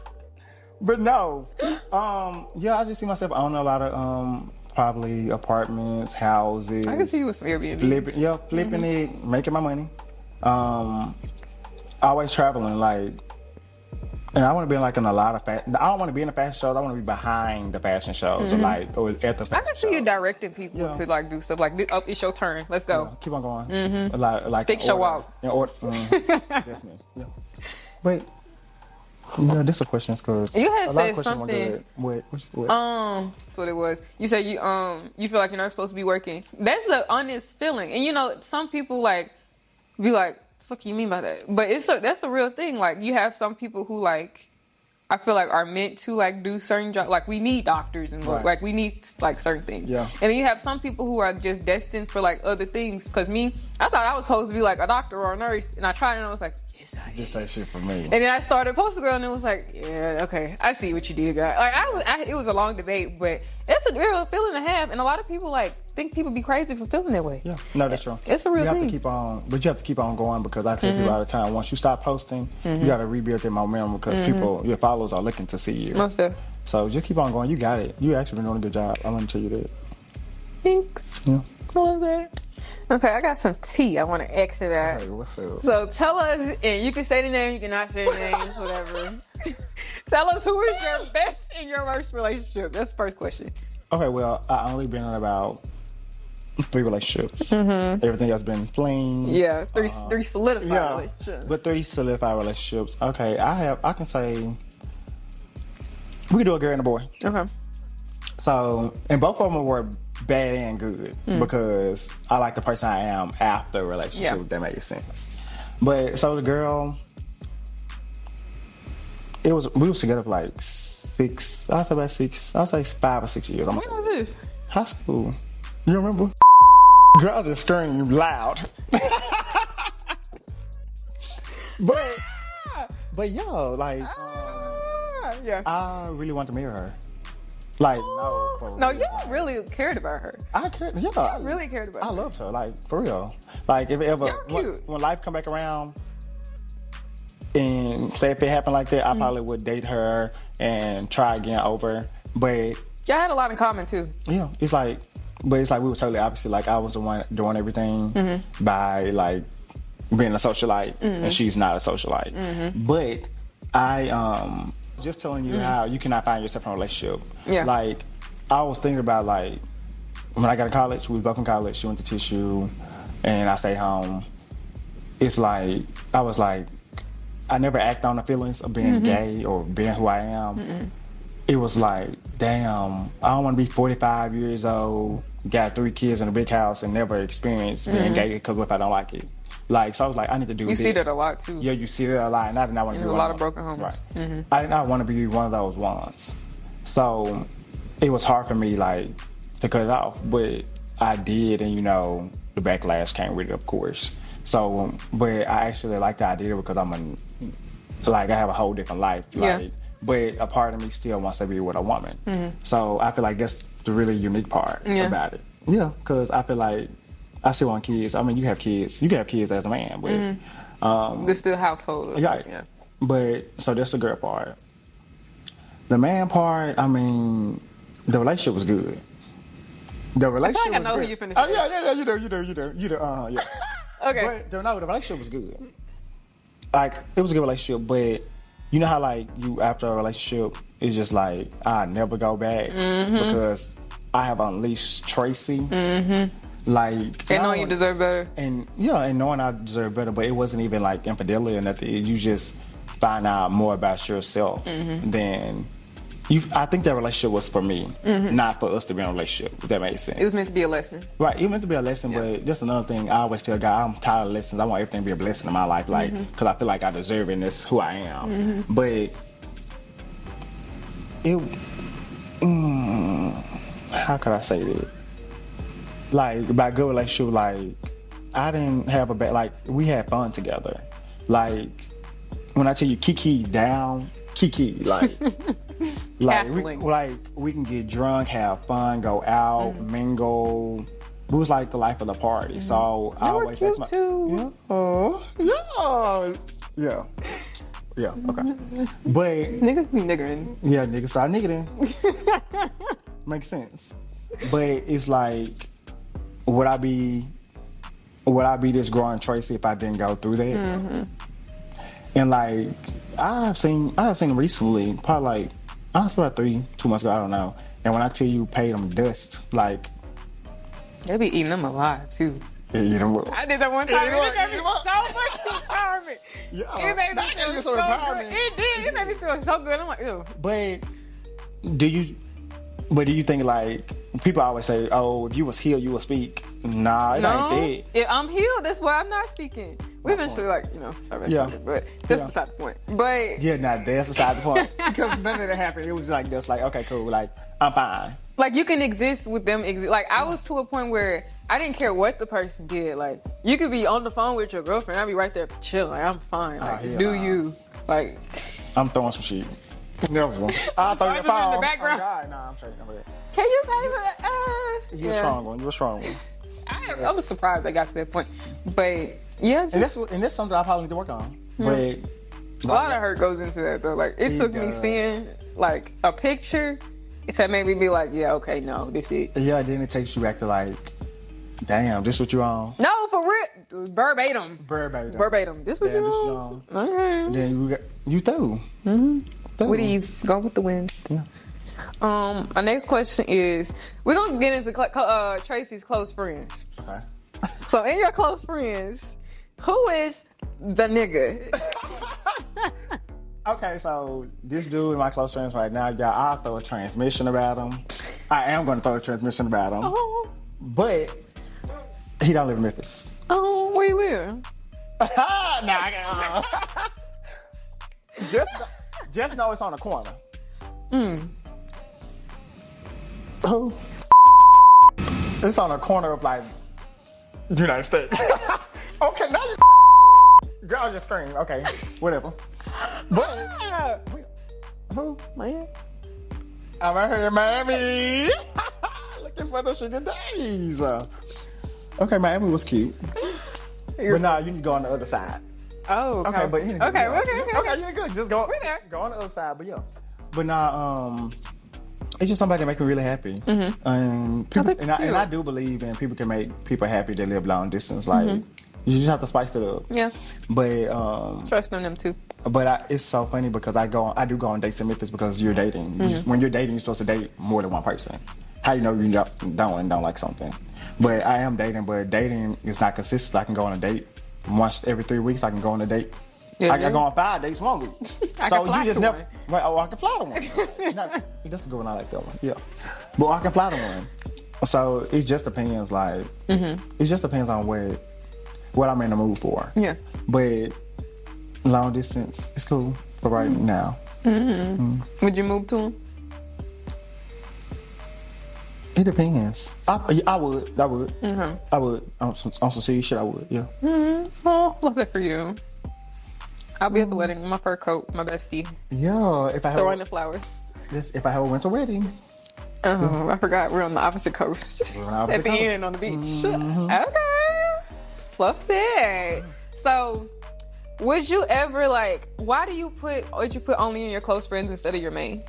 Speaker 3: but no. Um, yeah, I just see myself I owning a lot of um probably apartments, houses.
Speaker 2: I can see you with some Airbnb.
Speaker 3: flipping, yeah, flipping it, making my money. Um, always traveling, like, and I want to be in, like in a lot of fashion. I don't want to be in the fashion shows. I want to be behind the fashion shows, or like, or at the.
Speaker 2: Mm-hmm. I
Speaker 3: Fashion
Speaker 2: can see you
Speaker 3: shows.
Speaker 2: directing people
Speaker 3: Yeah.
Speaker 2: to like do stuff like, oh, it's your turn. Let's go.
Speaker 3: Keep on going. Mm-hmm. Like, like
Speaker 2: Thick show out.
Speaker 3: In order. Mm, that's me. Yeah. But yeah, this a question because
Speaker 2: You had
Speaker 3: a lot
Speaker 2: said
Speaker 3: of questions were
Speaker 2: something-.
Speaker 3: What? What? what?
Speaker 2: Um, that's what it was. You said you um you feel like you're not supposed to be working. That's an honest feeling, and you know some people like be like, "Fuck you mean by that?" But it's a that's a real thing. Like you have some people who like. I feel like are meant to like do certain jobs. Like we need doctors and
Speaker 3: Right.
Speaker 2: like we need like certain things.
Speaker 3: Yeah.
Speaker 2: And then you have some people who are just destined for like other things. Cause me, I thought I was supposed to be like a doctor or a nurse, and I tried and I was like, yes, I
Speaker 3: this ain't shit for me.
Speaker 2: And then I started Poster Girl, and it was like, yeah, okay, I see what you did, guy. Like I was, I, it was a long debate, but it's a real feeling to have, and a lot of people like think people be crazy for feeling that way.
Speaker 3: Yeah, no, that's true.
Speaker 2: It's a real thing.
Speaker 3: you have to keep on, but you have to keep on going because I tell people mm-hmm. all the time. Once you stop posting, you mm-hmm. got to rebuild that momentum because mm-hmm. people, your followers, are looking to see you.
Speaker 2: Most of.
Speaker 3: So just keep on going. You got it. You actually been doing a good job. I'm gonna tell you that.
Speaker 2: Thanks.
Speaker 3: Yeah.
Speaker 2: I love that. Okay, I got some tea. I want to exit out.
Speaker 3: Hey, what's up?
Speaker 2: So tell us, and you can say the name, you cannot say the names, whatever. tell us who is your best and your worst relationship. That's the first question.
Speaker 3: Okay, well, I only been in about three relationships. Everything else been.
Speaker 2: Mm-hmm. Yeah, three, three solidified
Speaker 3: Yeah,
Speaker 2: relationships.
Speaker 3: but three solidified relationships. Okay, I have. I can say we can do a girl and a boy.
Speaker 2: okay.
Speaker 3: So, and both of them were bad and good
Speaker 2: Hmm.
Speaker 3: because I like the person I am after a relationship.
Speaker 2: Yeah.
Speaker 3: That makes sense. But so the girl, it was we was together for like six. I was about six. I was like five or six years. I'm
Speaker 2: When was this?
Speaker 3: high school. You remember? Girls are screaming loud. but but yo, like
Speaker 2: Ah, yeah.
Speaker 3: I really want to marry her. Like no, for
Speaker 2: No,
Speaker 3: real.
Speaker 2: you really cared about her.
Speaker 3: I care. Yeah, I
Speaker 2: Really cared about her.
Speaker 3: I
Speaker 2: her.
Speaker 3: loved her, like for real. Like if it ever when, when life come back around, and say if it happened like that, I
Speaker 2: Mm.
Speaker 3: probably would date her and try again over. But
Speaker 2: Y'all had a lot in common too.
Speaker 3: yeah, it's like, but it's like we were totally opposite. Like I was the one doing everything
Speaker 2: Mm-hmm.
Speaker 3: by like being a socialite, and she's not a socialite.
Speaker 2: Mm-hmm.
Speaker 3: But I um just telling you how you cannot find yourself in a relationship.
Speaker 2: Yeah.
Speaker 3: Like I was thinking about like when I got to college, we both in college. She went to tissue, and I stayed home. It's like I was like, I never act on the feelings of being gay or being who I am. It was like, damn, I don't want to be 45 years old, got three kids in a big house, and never experience being gay because what if I don't like it? Like, so I was like, I need to do
Speaker 2: You
Speaker 3: this.
Speaker 2: see that a lot too.
Speaker 3: Yeah, you see that a lot, and I did not want to be
Speaker 2: a
Speaker 3: one
Speaker 2: lot of broken homes.
Speaker 3: Right.
Speaker 2: Mm-hmm.
Speaker 3: I did not want to be one of those ones. So it was hard for me, like, to cut it off, but I did, and you know, the backlash came with it, of course. So, but I actually like the idea because I'm a, like, I have a whole different life.
Speaker 2: Yeah.
Speaker 3: But a part of me still wants to be with a woman. So I feel like that's the really unique part
Speaker 2: Mm-hmm. Yeah.
Speaker 3: about it. Yeah, because I feel like I still want kids. I mean, you have kids. You can have kids as a man, but
Speaker 2: Mm-hmm. This still household.
Speaker 3: yeah.
Speaker 2: Yeah.
Speaker 3: But so that's the girl part. The man part, I mean, the relationship was good. The relationship
Speaker 2: I
Speaker 3: was
Speaker 2: know who you finna
Speaker 3: Oh yeah, yeah, yeah. You do, you do, you do, you do. Uh, yeah.
Speaker 2: Okay.
Speaker 3: But the, no, the relationship was good. Like it was a good relationship, but you know how like you after a relationship, it's just like I never go back
Speaker 2: Mm-hmm.
Speaker 3: because I have unleashed Tracy. Mm-hmm. Like
Speaker 2: and
Speaker 3: I
Speaker 2: know you deserve better.
Speaker 3: and yeah, and knowing I deserve better, but it wasn't even like infidelity or nothing. You just find out more about yourself
Speaker 2: Mm-hmm.
Speaker 3: than you. I think that relationship was for me, not for us to be in a relationship. If that makes sense.
Speaker 2: Mm-hmm. It was meant to be a lesson.
Speaker 3: Right, it was meant to be a lesson, but that's another thing. I always tell God, I'm tired of lessons. I want everything to be a blessing in my life, like,
Speaker 2: Mm-hmm.
Speaker 3: because I feel like I deserve it and that's who I am. But it, mm, how could I say that? Like, by good relationship, like, I didn't have a bad, like, we had fun together. Like, when I tell you Kiki down, Kiki, like, like we, like we can get drunk, have fun, go out,
Speaker 2: Mm-hmm.
Speaker 3: mingle. It was like the life of the party. So I
Speaker 2: You were
Speaker 3: always
Speaker 2: cute
Speaker 3: ask my,
Speaker 2: too.
Speaker 3: yeah, oh, yeah, yeah, yeah. Okay, but
Speaker 2: Niggas be niggering.
Speaker 3: yeah, nigga, start niggering. Makes sense. But it's like, would I be, would I be this growing Tracy if I didn't go through that?
Speaker 2: Mm-hmm.
Speaker 3: And like, I've seen, I have seen recently, probably like, I was about three, two months ago, I don't know. And when I tell you, pay them dust, like,
Speaker 2: They be eating them alive too.
Speaker 3: yeah, you know what?
Speaker 2: I did that one time.
Speaker 3: you know
Speaker 2: it made me so much empowerment.
Speaker 3: Yeah,
Speaker 2: It made me feel so
Speaker 3: so
Speaker 2: good. It did. It made me feel so good. I'm like, ew.
Speaker 3: But do you? But do you think like people always say, "Oh, if you was healed, you would speak"? Nah, it
Speaker 2: No,
Speaker 3: ain't that.
Speaker 2: if I'm healed. That's why I'm not speaking. We eventually, like, you know, start
Speaker 3: Yeah.
Speaker 2: talking, but that's
Speaker 3: Yeah.
Speaker 2: beside the point. But
Speaker 3: Yeah, nah, that's beside the point. because none of that happened. It was like just like, okay, cool, like I'm fine.
Speaker 2: like, you can exist with them. Exi- like, I was to a point where I didn't care what the person did. Like, you could be on the phone with your girlfriend. I'd be right there chilling. Like, I'm fine. Ah, like,
Speaker 3: hell
Speaker 2: do you? Like,
Speaker 3: I'm throwing some shit. Never. I'll throw
Speaker 2: sorry,
Speaker 3: your
Speaker 2: it's in the background.
Speaker 3: Oh, God, nah, I'm straight over there.
Speaker 2: can you pay for that? Uh,
Speaker 3: You're a strong one. You're a strong one.
Speaker 2: I, I was surprised I got to that point. But yeah, just,
Speaker 3: And that's and that's something I probably need to work on. But
Speaker 2: a lot of hurt goes into that though. Like it,
Speaker 3: It
Speaker 2: took me seeing like a picture to make me be like, yeah, okay, no, this is
Speaker 3: yeah, then it takes you back to like, damn, this what you on?
Speaker 2: no for real, verbatim,
Speaker 3: Verbatim.
Speaker 2: verbatim. This was
Speaker 3: Damn,
Speaker 2: you
Speaker 3: this you
Speaker 2: on.
Speaker 3: on.
Speaker 2: Okay.
Speaker 3: Then you got you through. Mm-hmm.
Speaker 2: With ease, go with the wind.
Speaker 3: Yeah.
Speaker 2: Um, our next question is: We're gonna get into uh, Tracy's close friends.
Speaker 3: Okay.
Speaker 2: So, in your close friends, who is the nigga?
Speaker 3: Okay, so this dude in my close friends right now, y'all, I'll throw a transmission about him. I am going to throw a transmission about him,
Speaker 2: oh,
Speaker 3: but he don't live in Memphis.
Speaker 2: oh, where you live?
Speaker 3: nah, I can't. just, just know it's on the corner.
Speaker 2: Hmm.
Speaker 3: Who? It's on the corner of like United States. okay, now you. Girl, just scream. Okay, whatever. But who?
Speaker 2: man.
Speaker 3: I'm out here in Miami. Looking for the sugar daddies. Okay, Miami was cute. but nah, you need to go on the other side.
Speaker 2: Oh, okay.
Speaker 3: Okay, but you
Speaker 2: okay, okay, okay, okay.
Speaker 3: okay, you're good. Just go.
Speaker 2: We're there.
Speaker 3: Go on the other side, but yeah. But nah, um, it's just somebody that make me really happy. Mm-hmm. And people, and, I, and. I do believe in people can make people happy that live long distance. Like you just have to spice it up.
Speaker 2: Mm-hmm. Yeah,
Speaker 3: But um,
Speaker 2: trust on them too.
Speaker 3: but I, it's so funny because I go, I do go on dates in Memphis because you're dating. You just- when you're dating, you're supposed to date more than one person. How you know you don't, don't and don't like something? But I am dating, but dating is not consistent. I can go on a date once every three weeks. I can go on a date.
Speaker 2: Yeah,
Speaker 3: I can go on five dates one week.
Speaker 2: I
Speaker 3: so
Speaker 2: can fly
Speaker 3: you just
Speaker 2: to
Speaker 3: never. Right, oh, I can fly to one. no, that's a good one. I like that one. Yeah, but I can fly to one. So it just depends. Like
Speaker 2: Mm-hmm.
Speaker 3: it just depends on what what I'm in the mood for.
Speaker 2: Yeah.
Speaker 3: But long distance is cool for right
Speaker 2: Mm.
Speaker 3: now.
Speaker 2: Would you move to them?
Speaker 3: It depends. I, I would. I would.
Speaker 2: Mm-hmm.
Speaker 3: I would. On some, on some serious shit, I would. Yeah. Mm-hmm.
Speaker 2: Oh, love that for you. I'll be at the mm. wedding my fur coat, my bestie,
Speaker 3: Yeah, if I have
Speaker 2: throwing
Speaker 3: a,
Speaker 2: the flowers.
Speaker 3: this, if I have a winter wedding,
Speaker 2: Oh, I forgot we're on the opposite coast.
Speaker 3: The opposite
Speaker 2: At the
Speaker 3: coast.
Speaker 2: end on the beach. Mm-hmm. Okay. Love that. So, would you ever like? Why do you put? Would you put only in your close friends instead of your main?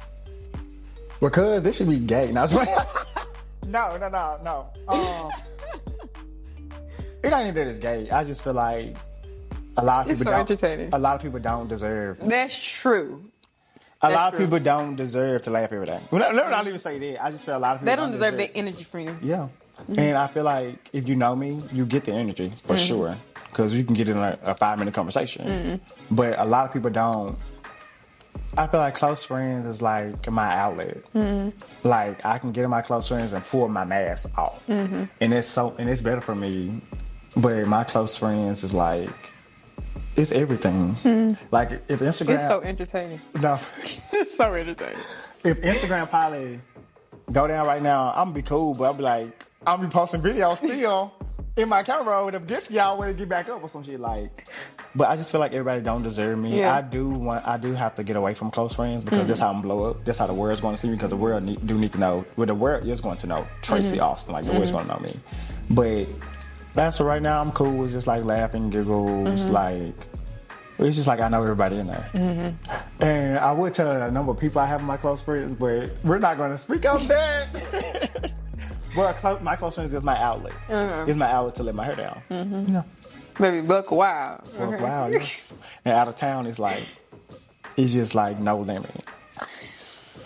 Speaker 3: because this should be gay. No, no, no, no, no. Um, it ain't even that it's gay. I just feel like a lot of
Speaker 2: It's
Speaker 3: people
Speaker 2: so
Speaker 3: don't.
Speaker 2: entertaining.
Speaker 3: A lot of people don't deserve.
Speaker 2: That's true.
Speaker 3: A
Speaker 2: That's
Speaker 3: lot of
Speaker 2: true.
Speaker 3: people don't deserve to laugh every day. Well, let, let me not even say that. I just feel a lot of people
Speaker 2: They don't deserve that energy from you.
Speaker 3: Yeah. And I feel like if you know me, you get the energy for
Speaker 2: Mm-hmm.
Speaker 3: sure. Because you can get in a, a five minute conversation.
Speaker 2: Mm-hmm.
Speaker 3: But a lot of people don't. I feel like close friends is like my outlet.
Speaker 2: Mm-hmm.
Speaker 3: Like I can get in my close friends and pull my mask off.
Speaker 2: Mm-hmm.
Speaker 3: And it's so and it's better for me. But my close friends is like it's everything. Like if Instagram.
Speaker 2: It's so entertaining.
Speaker 3: no,
Speaker 2: It's so entertaining.
Speaker 3: if Instagram probably go down right now, I'm gonna be cool, but I'll be like, I'll be posting videos still in my camera roll with them gifts y'all when to get back up or some shit like. But I just feel like everybody don't deserve me.
Speaker 2: Yeah.
Speaker 3: I do want, I do have to get away from close friends because that's mm. how I'm blow up. That's how the world's going to see me because the world need, do need to know. Well, the world is going to know Tracy mm-hmm. Austin, like the world's mm-hmm. going to know me. But that's for right now. I'm cool. It's just like laughing, giggles, mm-hmm. like. It's just like I know everybody in there. And I would tell a number of people I have in my close friends, but we're not going to speak on that. well, clo- my close friends is my outlet. Uh-huh. It's my outlet to let my hair down. Mm-hmm. You know,
Speaker 2: Baby, buck wild.
Speaker 3: well,
Speaker 2: Okay.
Speaker 3: wow. yeah. And out of town, it's like, it's just like no limit.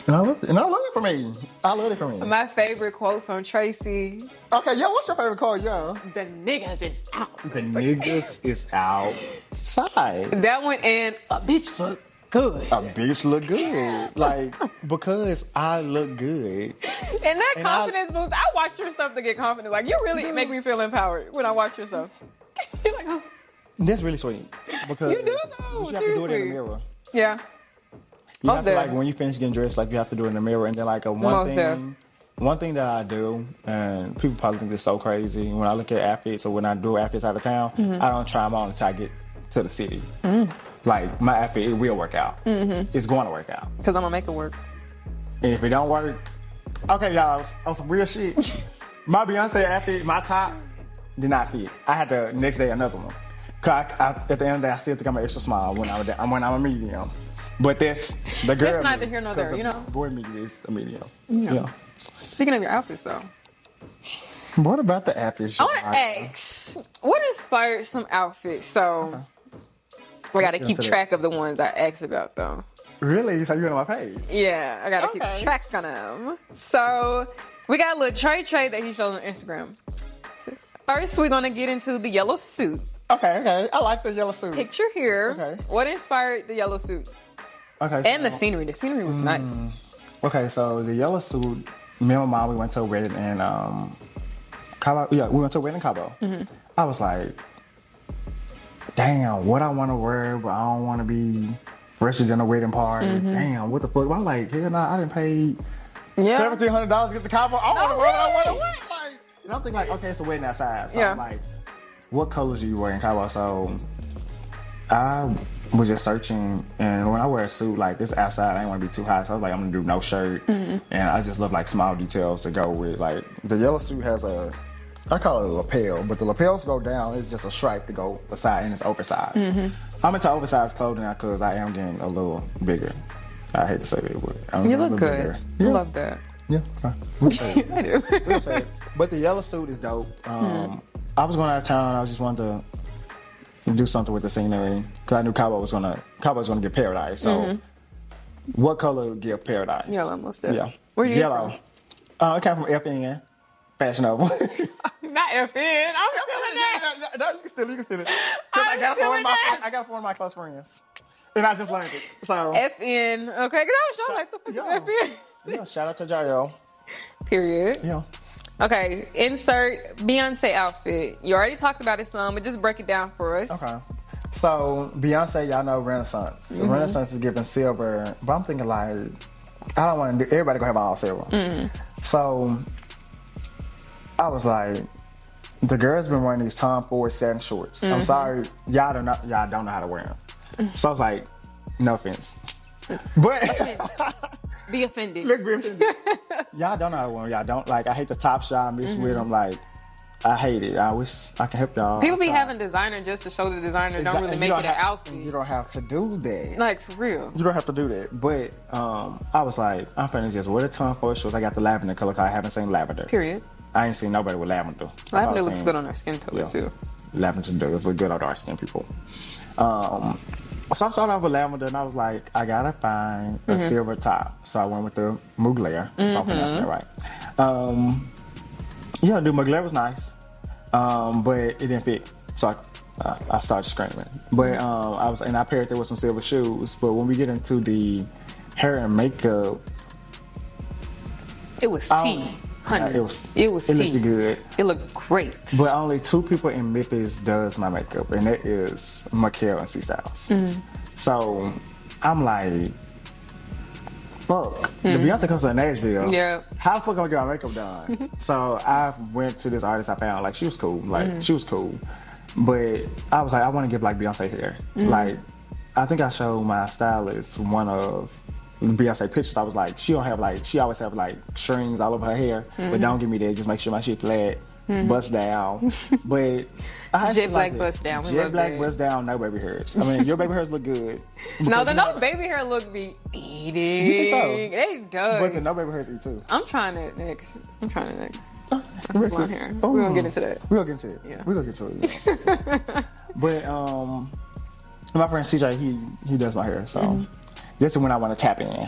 Speaker 3: And I love it. And I love it for me. I love it for me.
Speaker 2: My favorite quote from Tracy:
Speaker 3: Okay, yo, what's your favorite quote, yo?
Speaker 2: "The niggas is out."
Speaker 3: The niggas is outside.
Speaker 2: That one and a bitch look good.
Speaker 3: A bitch look good. Like, because I look good.
Speaker 2: And that
Speaker 3: And I-
Speaker 2: confidence boost. I watch your stuff to get confident. Like you really make me feel empowered when I watch your stuff. You're like, oh,
Speaker 3: That's really sweet. Because
Speaker 2: You do though,
Speaker 3: but you have to do it in the mirror.
Speaker 2: yeah.
Speaker 3: You
Speaker 2: Most
Speaker 3: have to like when you finish getting dressed, like you have to do it in the mirror, and then like a one
Speaker 2: Most
Speaker 3: thing.
Speaker 2: def.
Speaker 3: One thing that I do, and people probably think this is so crazy. When I look at outfits or when I do outfits out of town,
Speaker 2: Mm-hmm.
Speaker 3: I don't try them on until I get to the city.
Speaker 2: Mm.
Speaker 3: Like my outfit, it will work out.
Speaker 2: Mm-hmm.
Speaker 3: It's going to work out.
Speaker 2: Because I'm gonna make it work.
Speaker 3: And if it don't work, okay, y'all, on some- on some real shit. my Beyonce outfit, my top, did not fit. I had to next day another one. Cause I, I, at the end of the day, I still think I'm an extra small when I'm a, when I'm a medium. But that's the girl.
Speaker 2: It's neither here nor
Speaker 3: 'cause
Speaker 2: there, you know?
Speaker 3: Boy me is a medium. Yeah.
Speaker 2: Speaking of your outfits, though,
Speaker 3: What about the outfits?
Speaker 2: I want to ask, what inspired some outfits? So we got to keep track of the ones I asked about, though.
Speaker 3: Really? So you're on my page?
Speaker 2: Yeah, I gotta
Speaker 3: Okay.
Speaker 2: keep track on them. So we got a little trade trade that he showed on Instagram. First, we're gonna get into the yellow suit.
Speaker 3: Okay, okay. I like the yellow suit.
Speaker 2: Picture here.
Speaker 3: Okay.
Speaker 2: What inspired the yellow suit
Speaker 3: Okay. So,
Speaker 2: and the scenery? The scenery was nice.
Speaker 3: Okay, so the yellow suit. Me and my mom, we went to a wedding in um, Cabo. Yeah, we went to a wedding in Cabo.
Speaker 2: Mm-hmm.
Speaker 3: I was like, damn, what I want to wear, but I don't want to be fresher than a wedding party. Damn, what the fuck? I'm like, hell no, I didn't pay
Speaker 2: Mm-hmm. Yeah.
Speaker 3: seventeen hundred dollars to get the Cabo. I want to wear what I want to wear. Like, and I'm thinking like, okay, it's a wedding outside. So
Speaker 2: Yeah.
Speaker 3: I'm like, what colors are you wear in Cabo? So I was just searching, and when I wear a suit, like it's outside, I didn't want to be too hot, so I was like, I'm gonna do no shirt,
Speaker 2: Mm-hmm.
Speaker 3: and I just love like small details to go with. Like the yellow suit has a, I call it a lapel, but the lapels go down. It's just a stripe to go aside, and it's oversized.
Speaker 2: Mm-hmm.
Speaker 3: I'm into oversized clothing now because I am getting a little bigger. I hate to say it, but I'm
Speaker 2: You look good.
Speaker 3: bigger.
Speaker 2: I
Speaker 3: Yeah,
Speaker 2: love that.
Speaker 3: yeah. okay. We'll.
Speaker 2: I do.
Speaker 3: We'll. But the yellow suit is dope. Um, I was going out of town. I was just wanted to do something with the scenery because I knew Cabo was gonna Cabo was gonna get paradise. So, what color would give paradise?
Speaker 2: Yellow, most definitely.
Speaker 3: Yeah,
Speaker 2: Where you
Speaker 3: yellow. Uh, it came from FN, Fashion Nova.
Speaker 2: Not FN. I'm stealing that.
Speaker 3: no, you can steal it. You can steal it. 'Cause I
Speaker 2: I'm
Speaker 3: got it from one of my
Speaker 2: stealing.
Speaker 3: I got it from one of my close friends, and I just learned it. So
Speaker 2: FN. Okay, because I was showing like the fuck
Speaker 3: Yeah.
Speaker 2: is FN.
Speaker 3: yeah, shout out to Jayo.
Speaker 2: Period.
Speaker 3: Yeah.
Speaker 2: Okay, insert Beyonce outfit. You already talked about it some, but just break it down for us.
Speaker 3: Okay. So Beyonce, y'all know Renaissance.
Speaker 2: Mm-hmm.
Speaker 3: Renaissance is giving silver, but I'm thinking like I don't want to do. Everybody gonna have all silver.
Speaker 2: Mm-hmm.
Speaker 3: So I was like, the girls been wearing these Tom Ford satin shorts.
Speaker 2: Mm-hmm.
Speaker 3: I'm sorry, y'all don't know. Y'all don't know how to wear them. So I was like, no offense. But
Speaker 2: Be offended.
Speaker 3: look, Griffin, y'all don't know one. Y'all don't like. I hate the top shot mixed with. I'm like, I hate it. I wish I could help y'all.
Speaker 2: People be having designer just to show the designer don't really make it an
Speaker 3: have-
Speaker 2: outfit.
Speaker 3: You don't have to do that.
Speaker 2: Like for real.
Speaker 3: You don't have to do that. But um, I was like, I'm finna just wear the Tom Ford shorts. I got the lavender color. 'cause I haven't seen lavender.
Speaker 2: Period.
Speaker 3: I ain't seen nobody with lavender.
Speaker 2: Lavender looks good on our skin tone
Speaker 3: Yeah.
Speaker 2: too.
Speaker 3: Lavender does look good on dark skin people. Um, so I started off with lavender, and I was like, I gotta find a
Speaker 2: Mm-hmm.
Speaker 3: silver top. So I went with the Mugler. I'm pronouncing that right. Um, yeah, the Mugler was nice, um, but it didn't fit. So I, uh, I started screaming. But um, I was, and I paired it with some silver shoes. But when we get into the hair and makeup,
Speaker 2: It was tea, honey.
Speaker 3: it was
Speaker 2: It was
Speaker 3: it
Speaker 2: tea.
Speaker 3: looked good.
Speaker 2: It looked great.
Speaker 3: But only two people in Memphis does my makeup, and that is Mikhail and C Styles.
Speaker 2: Mm.
Speaker 3: So I'm like, fuck. The Beyonce comes to Nashville.
Speaker 2: Yeah.
Speaker 3: How the fuck am I gonna get my makeup done? so I went to this artist I found. Like she was cool. Like
Speaker 2: Mm-hmm.
Speaker 3: she was cool. But I was like, I want to get like Beyonce hair.
Speaker 2: Mm-hmm.
Speaker 3: Like I think I showed my stylist one of Beyonce pictures. I was like, she don't have like she always have like strings all over her hair,
Speaker 2: Mm-hmm.
Speaker 3: but don't give me that. Just make sure my shit flat, bust down. but I
Speaker 2: Jet black
Speaker 3: like
Speaker 2: bust down.
Speaker 3: Jet black
Speaker 2: that.
Speaker 3: bust down. No baby hairs. I mean, your baby hairs look good.
Speaker 2: no, the no baby hair look be eating.
Speaker 3: You think so?
Speaker 2: They does.
Speaker 3: But the no baby hairs eat too.
Speaker 2: I'm trying it next. I'm trying it next.
Speaker 3: Real
Speaker 2: blonde
Speaker 3: quick.
Speaker 2: hair.
Speaker 3: Oh.
Speaker 2: We're gonna get into that.
Speaker 3: We're gonna get into it.
Speaker 2: Yeah.
Speaker 3: We're gonna get to it. yeah. but um, my friend CJ, he he does my hair, so
Speaker 2: Mm-hmm.
Speaker 3: This is when I want to tap in.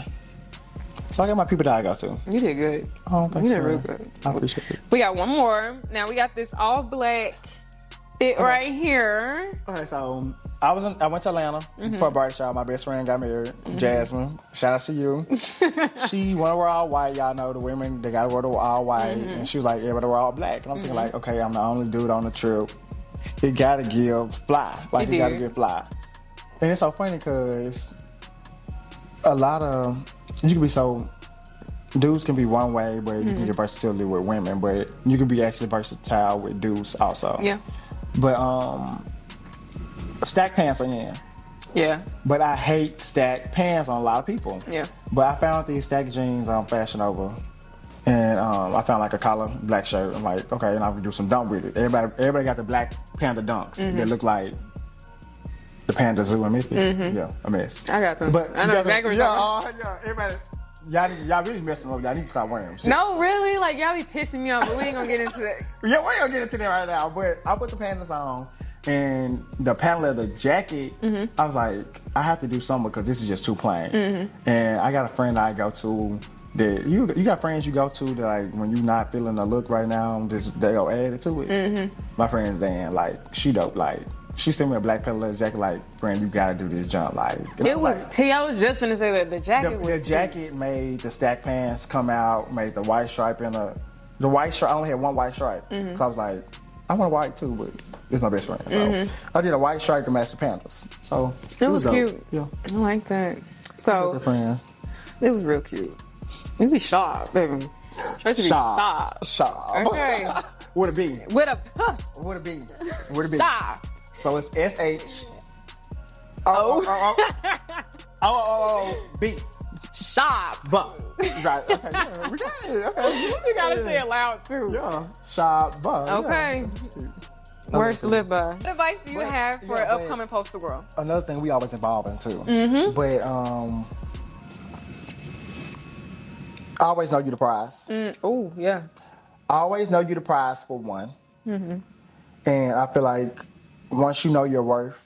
Speaker 3: So I got my people that I go to.
Speaker 2: You did good.
Speaker 3: Oh, thanks,
Speaker 2: You did real good.
Speaker 3: I appreciate it.
Speaker 2: We got one more. Now we got this all black fit right here.
Speaker 3: Okay, so um, I was in, I went to Atlanta
Speaker 2: Mm-hmm.
Speaker 3: for a shower. My best friend got married, Jasmine. Shout out to you. she want to wear all white. Y'all know the women they gotta wear the all white,
Speaker 2: Mm-hmm.
Speaker 3: and she was like, everybody wear all black. And I'm thinking like, okay, I'm the only dude on the trip. It gotta give fly, like
Speaker 2: It
Speaker 3: it, gotta give fly. And it's so funny because a lot of you can be so. Dudes can be one way, but you
Speaker 2: Mm-hmm.
Speaker 3: can get versatility with women, but you can be actually versatile with dudes also.
Speaker 2: Yeah.
Speaker 3: But um, stack pants are in.
Speaker 2: Yeah.
Speaker 3: But I hate stack pants on a lot of people.
Speaker 2: Yeah.
Speaker 3: But I found these stack jeans on Fashion Nova. And um, I found like a collar black shirt. I'm like, okay, and I can do some dunk with it. Everybody, everybody got the black panda dunks
Speaker 2: Mm-hmm.
Speaker 3: that look like the panda zoo in Memphis. Yeah, a mess.
Speaker 2: Mm-hmm. I got them.
Speaker 3: But
Speaker 2: I know
Speaker 3: you
Speaker 2: exactly what
Speaker 3: yeah, oh, yeah, everybody, y'all, y'all really messing up. Y'all need to stop wearing them. Shit.
Speaker 2: No, really? Like y'all be pissing me off, but we ain't gonna get into that.
Speaker 3: Yeah, we're gonna get into that right now. But I put the pandas on, and the panel of the jacket,
Speaker 2: Mm-hmm.
Speaker 3: I was like, I have to do something because this is just too plain.
Speaker 2: Mm-hmm.
Speaker 3: And I got a friend I go to that you you got friends you go to that like when you're not feeling the look right now, just they'll add it to it.
Speaker 2: Mm-hmm.
Speaker 3: My friend Zan, like she dope, like. She sent me a black panel leather jacket, like, friend, you gotta do this jump, like. and I
Speaker 2: It was
Speaker 3: like,
Speaker 2: T. I was just gonna say that the jacket
Speaker 3: the,
Speaker 2: was
Speaker 3: the jacket made the stack pants come out, made the white stripe in a. The white stripe, I only had one white stripe.
Speaker 2: Mm-hmm.
Speaker 3: So I was like, I want white too, but it's my best friend. So I did a white stripe to match the pandas. So
Speaker 2: Mm-hmm. It was
Speaker 3: dope.
Speaker 2: cute.
Speaker 3: Yeah.
Speaker 2: I like that.
Speaker 3: The
Speaker 2: So
Speaker 3: friend.
Speaker 2: it was real cute. We be sharp, baby. Try to be sharp.
Speaker 3: Shop.
Speaker 2: Okay.
Speaker 3: Would it be?
Speaker 2: With a huh,
Speaker 3: Would it be? Would it be?
Speaker 2: stop.
Speaker 3: So it's S H. Oh. Oh, oh, oh, B.
Speaker 2: Shop.
Speaker 3: But. Right. Okay. Yeah, we got it. Okay.
Speaker 2: You gotta say it loud too.
Speaker 3: Yeah. Shop. But.
Speaker 2: Okay. Worst
Speaker 3: Okay.
Speaker 2: live by. What advice do you
Speaker 3: But-
Speaker 2: have for
Speaker 3: yeah,
Speaker 2: an
Speaker 3: but-
Speaker 2: upcoming poster girl?
Speaker 3: another thing we always involve in too.
Speaker 2: Mm-hmm.
Speaker 3: But um, always know you the prize.
Speaker 2: Oh yeah.
Speaker 3: Always know you the prize for one.
Speaker 2: Mm-hmm.
Speaker 3: And I feel like once you know your worth,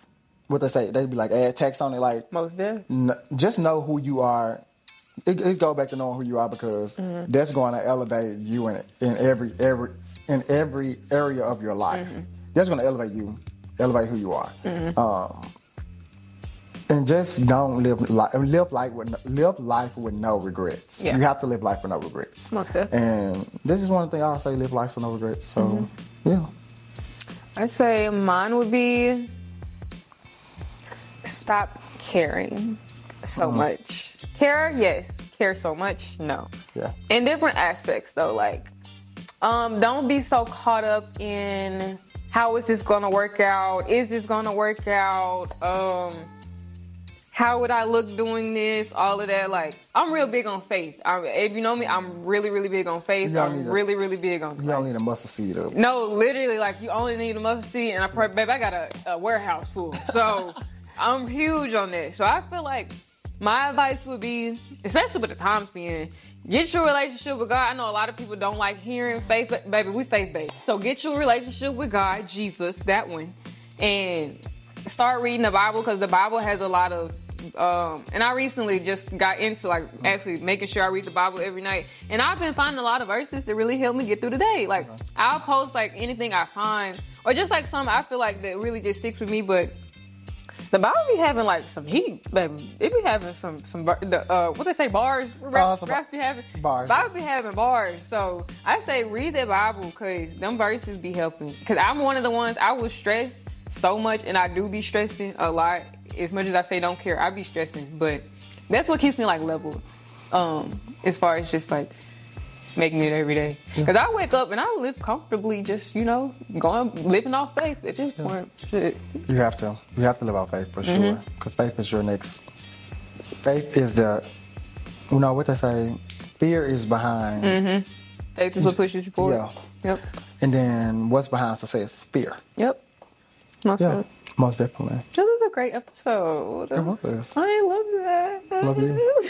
Speaker 3: what they say, they'd be like add text on it, like
Speaker 2: Most deaf.
Speaker 3: n- just know who you are. It, it go back to knowing who you are because
Speaker 2: Mm-hmm.
Speaker 3: that's going to elevate you in in every every in every area of your life.
Speaker 2: Mm-hmm.
Speaker 3: That's going to elevate you, elevate who you are. Um, and just don't live life live life with no, live life with no regrets.
Speaker 2: Yeah.
Speaker 3: You have to live life with no regrets.
Speaker 2: Most deaf.
Speaker 3: And this is one thing I'll say: live life with no regrets. So,
Speaker 2: Mm-hmm.
Speaker 3: yeah.
Speaker 2: I'd say mine would be stop caring so much. Care, yes. Care so much, no.
Speaker 3: Yeah.
Speaker 2: In different aspects though, like um, don't be so caught up in how is this gonna work out? Is this gonna work out? Um, how would I look doing this, all of that. Like, I'm real big on faith. I, if you know me, I'm really, really big on faith. I'm
Speaker 3: a-
Speaker 2: really, really big on.
Speaker 3: You don't need a mustard seed of.
Speaker 2: No, literally, like you only need a mustard seed, and I pray, babe, I got a, a warehouse full. So I'm huge on that. So I feel like my advice would be, especially with the times being, get your relationship with God. I know a lot of people don't like hearing faith, but baby, we faith based. So get your relationship with God, Jesus, that one, and start reading the Bible because the Bible has a lot of. Um, and I recently just got into like actually making sure I read the Bible every night, and I've been finding a lot of verses that really help me get through the day. Like I'll post like anything I find, or just like some I feel like that really just sticks with me. But the Bible be having like some heat, baby. It be having some some the uh what they say bars. Rap,
Speaker 3: Uh,
Speaker 2: raps be having
Speaker 3: bars.
Speaker 2: Bible be having bars. So I say read the Bible because them verses be helping. Because I'm one of the ones I will stress so much, and I do be stressing a lot. As much as I say don't care, I be stressing, but that's what keeps me like level. Um, as far as just like making it every day. Because I wake up and I live comfortably, just you know, going living off faith at this point. Shit.
Speaker 3: You have to. You have to live off faith for
Speaker 2: Mm-hmm.
Speaker 3: sure. Because faith is your next. Faith is the. You know what they say. Fear is behind,
Speaker 2: Mm-hmm. Faith is what pushes you forward.
Speaker 3: Yeah.
Speaker 2: Yep.
Speaker 3: and then what's behind success? Fear.
Speaker 2: Yep. Most
Speaker 3: Yeah,
Speaker 2: of it.
Speaker 3: Most definitely.
Speaker 2: This is a great episode.
Speaker 3: It was.
Speaker 2: I love that.
Speaker 3: Love you.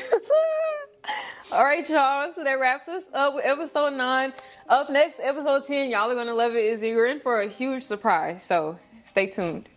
Speaker 2: All right, y'all. So that wraps us up with episode nine. Up next, episode ten. Y'all are gonna love it. Is you're in for a huge surprise. So stay tuned.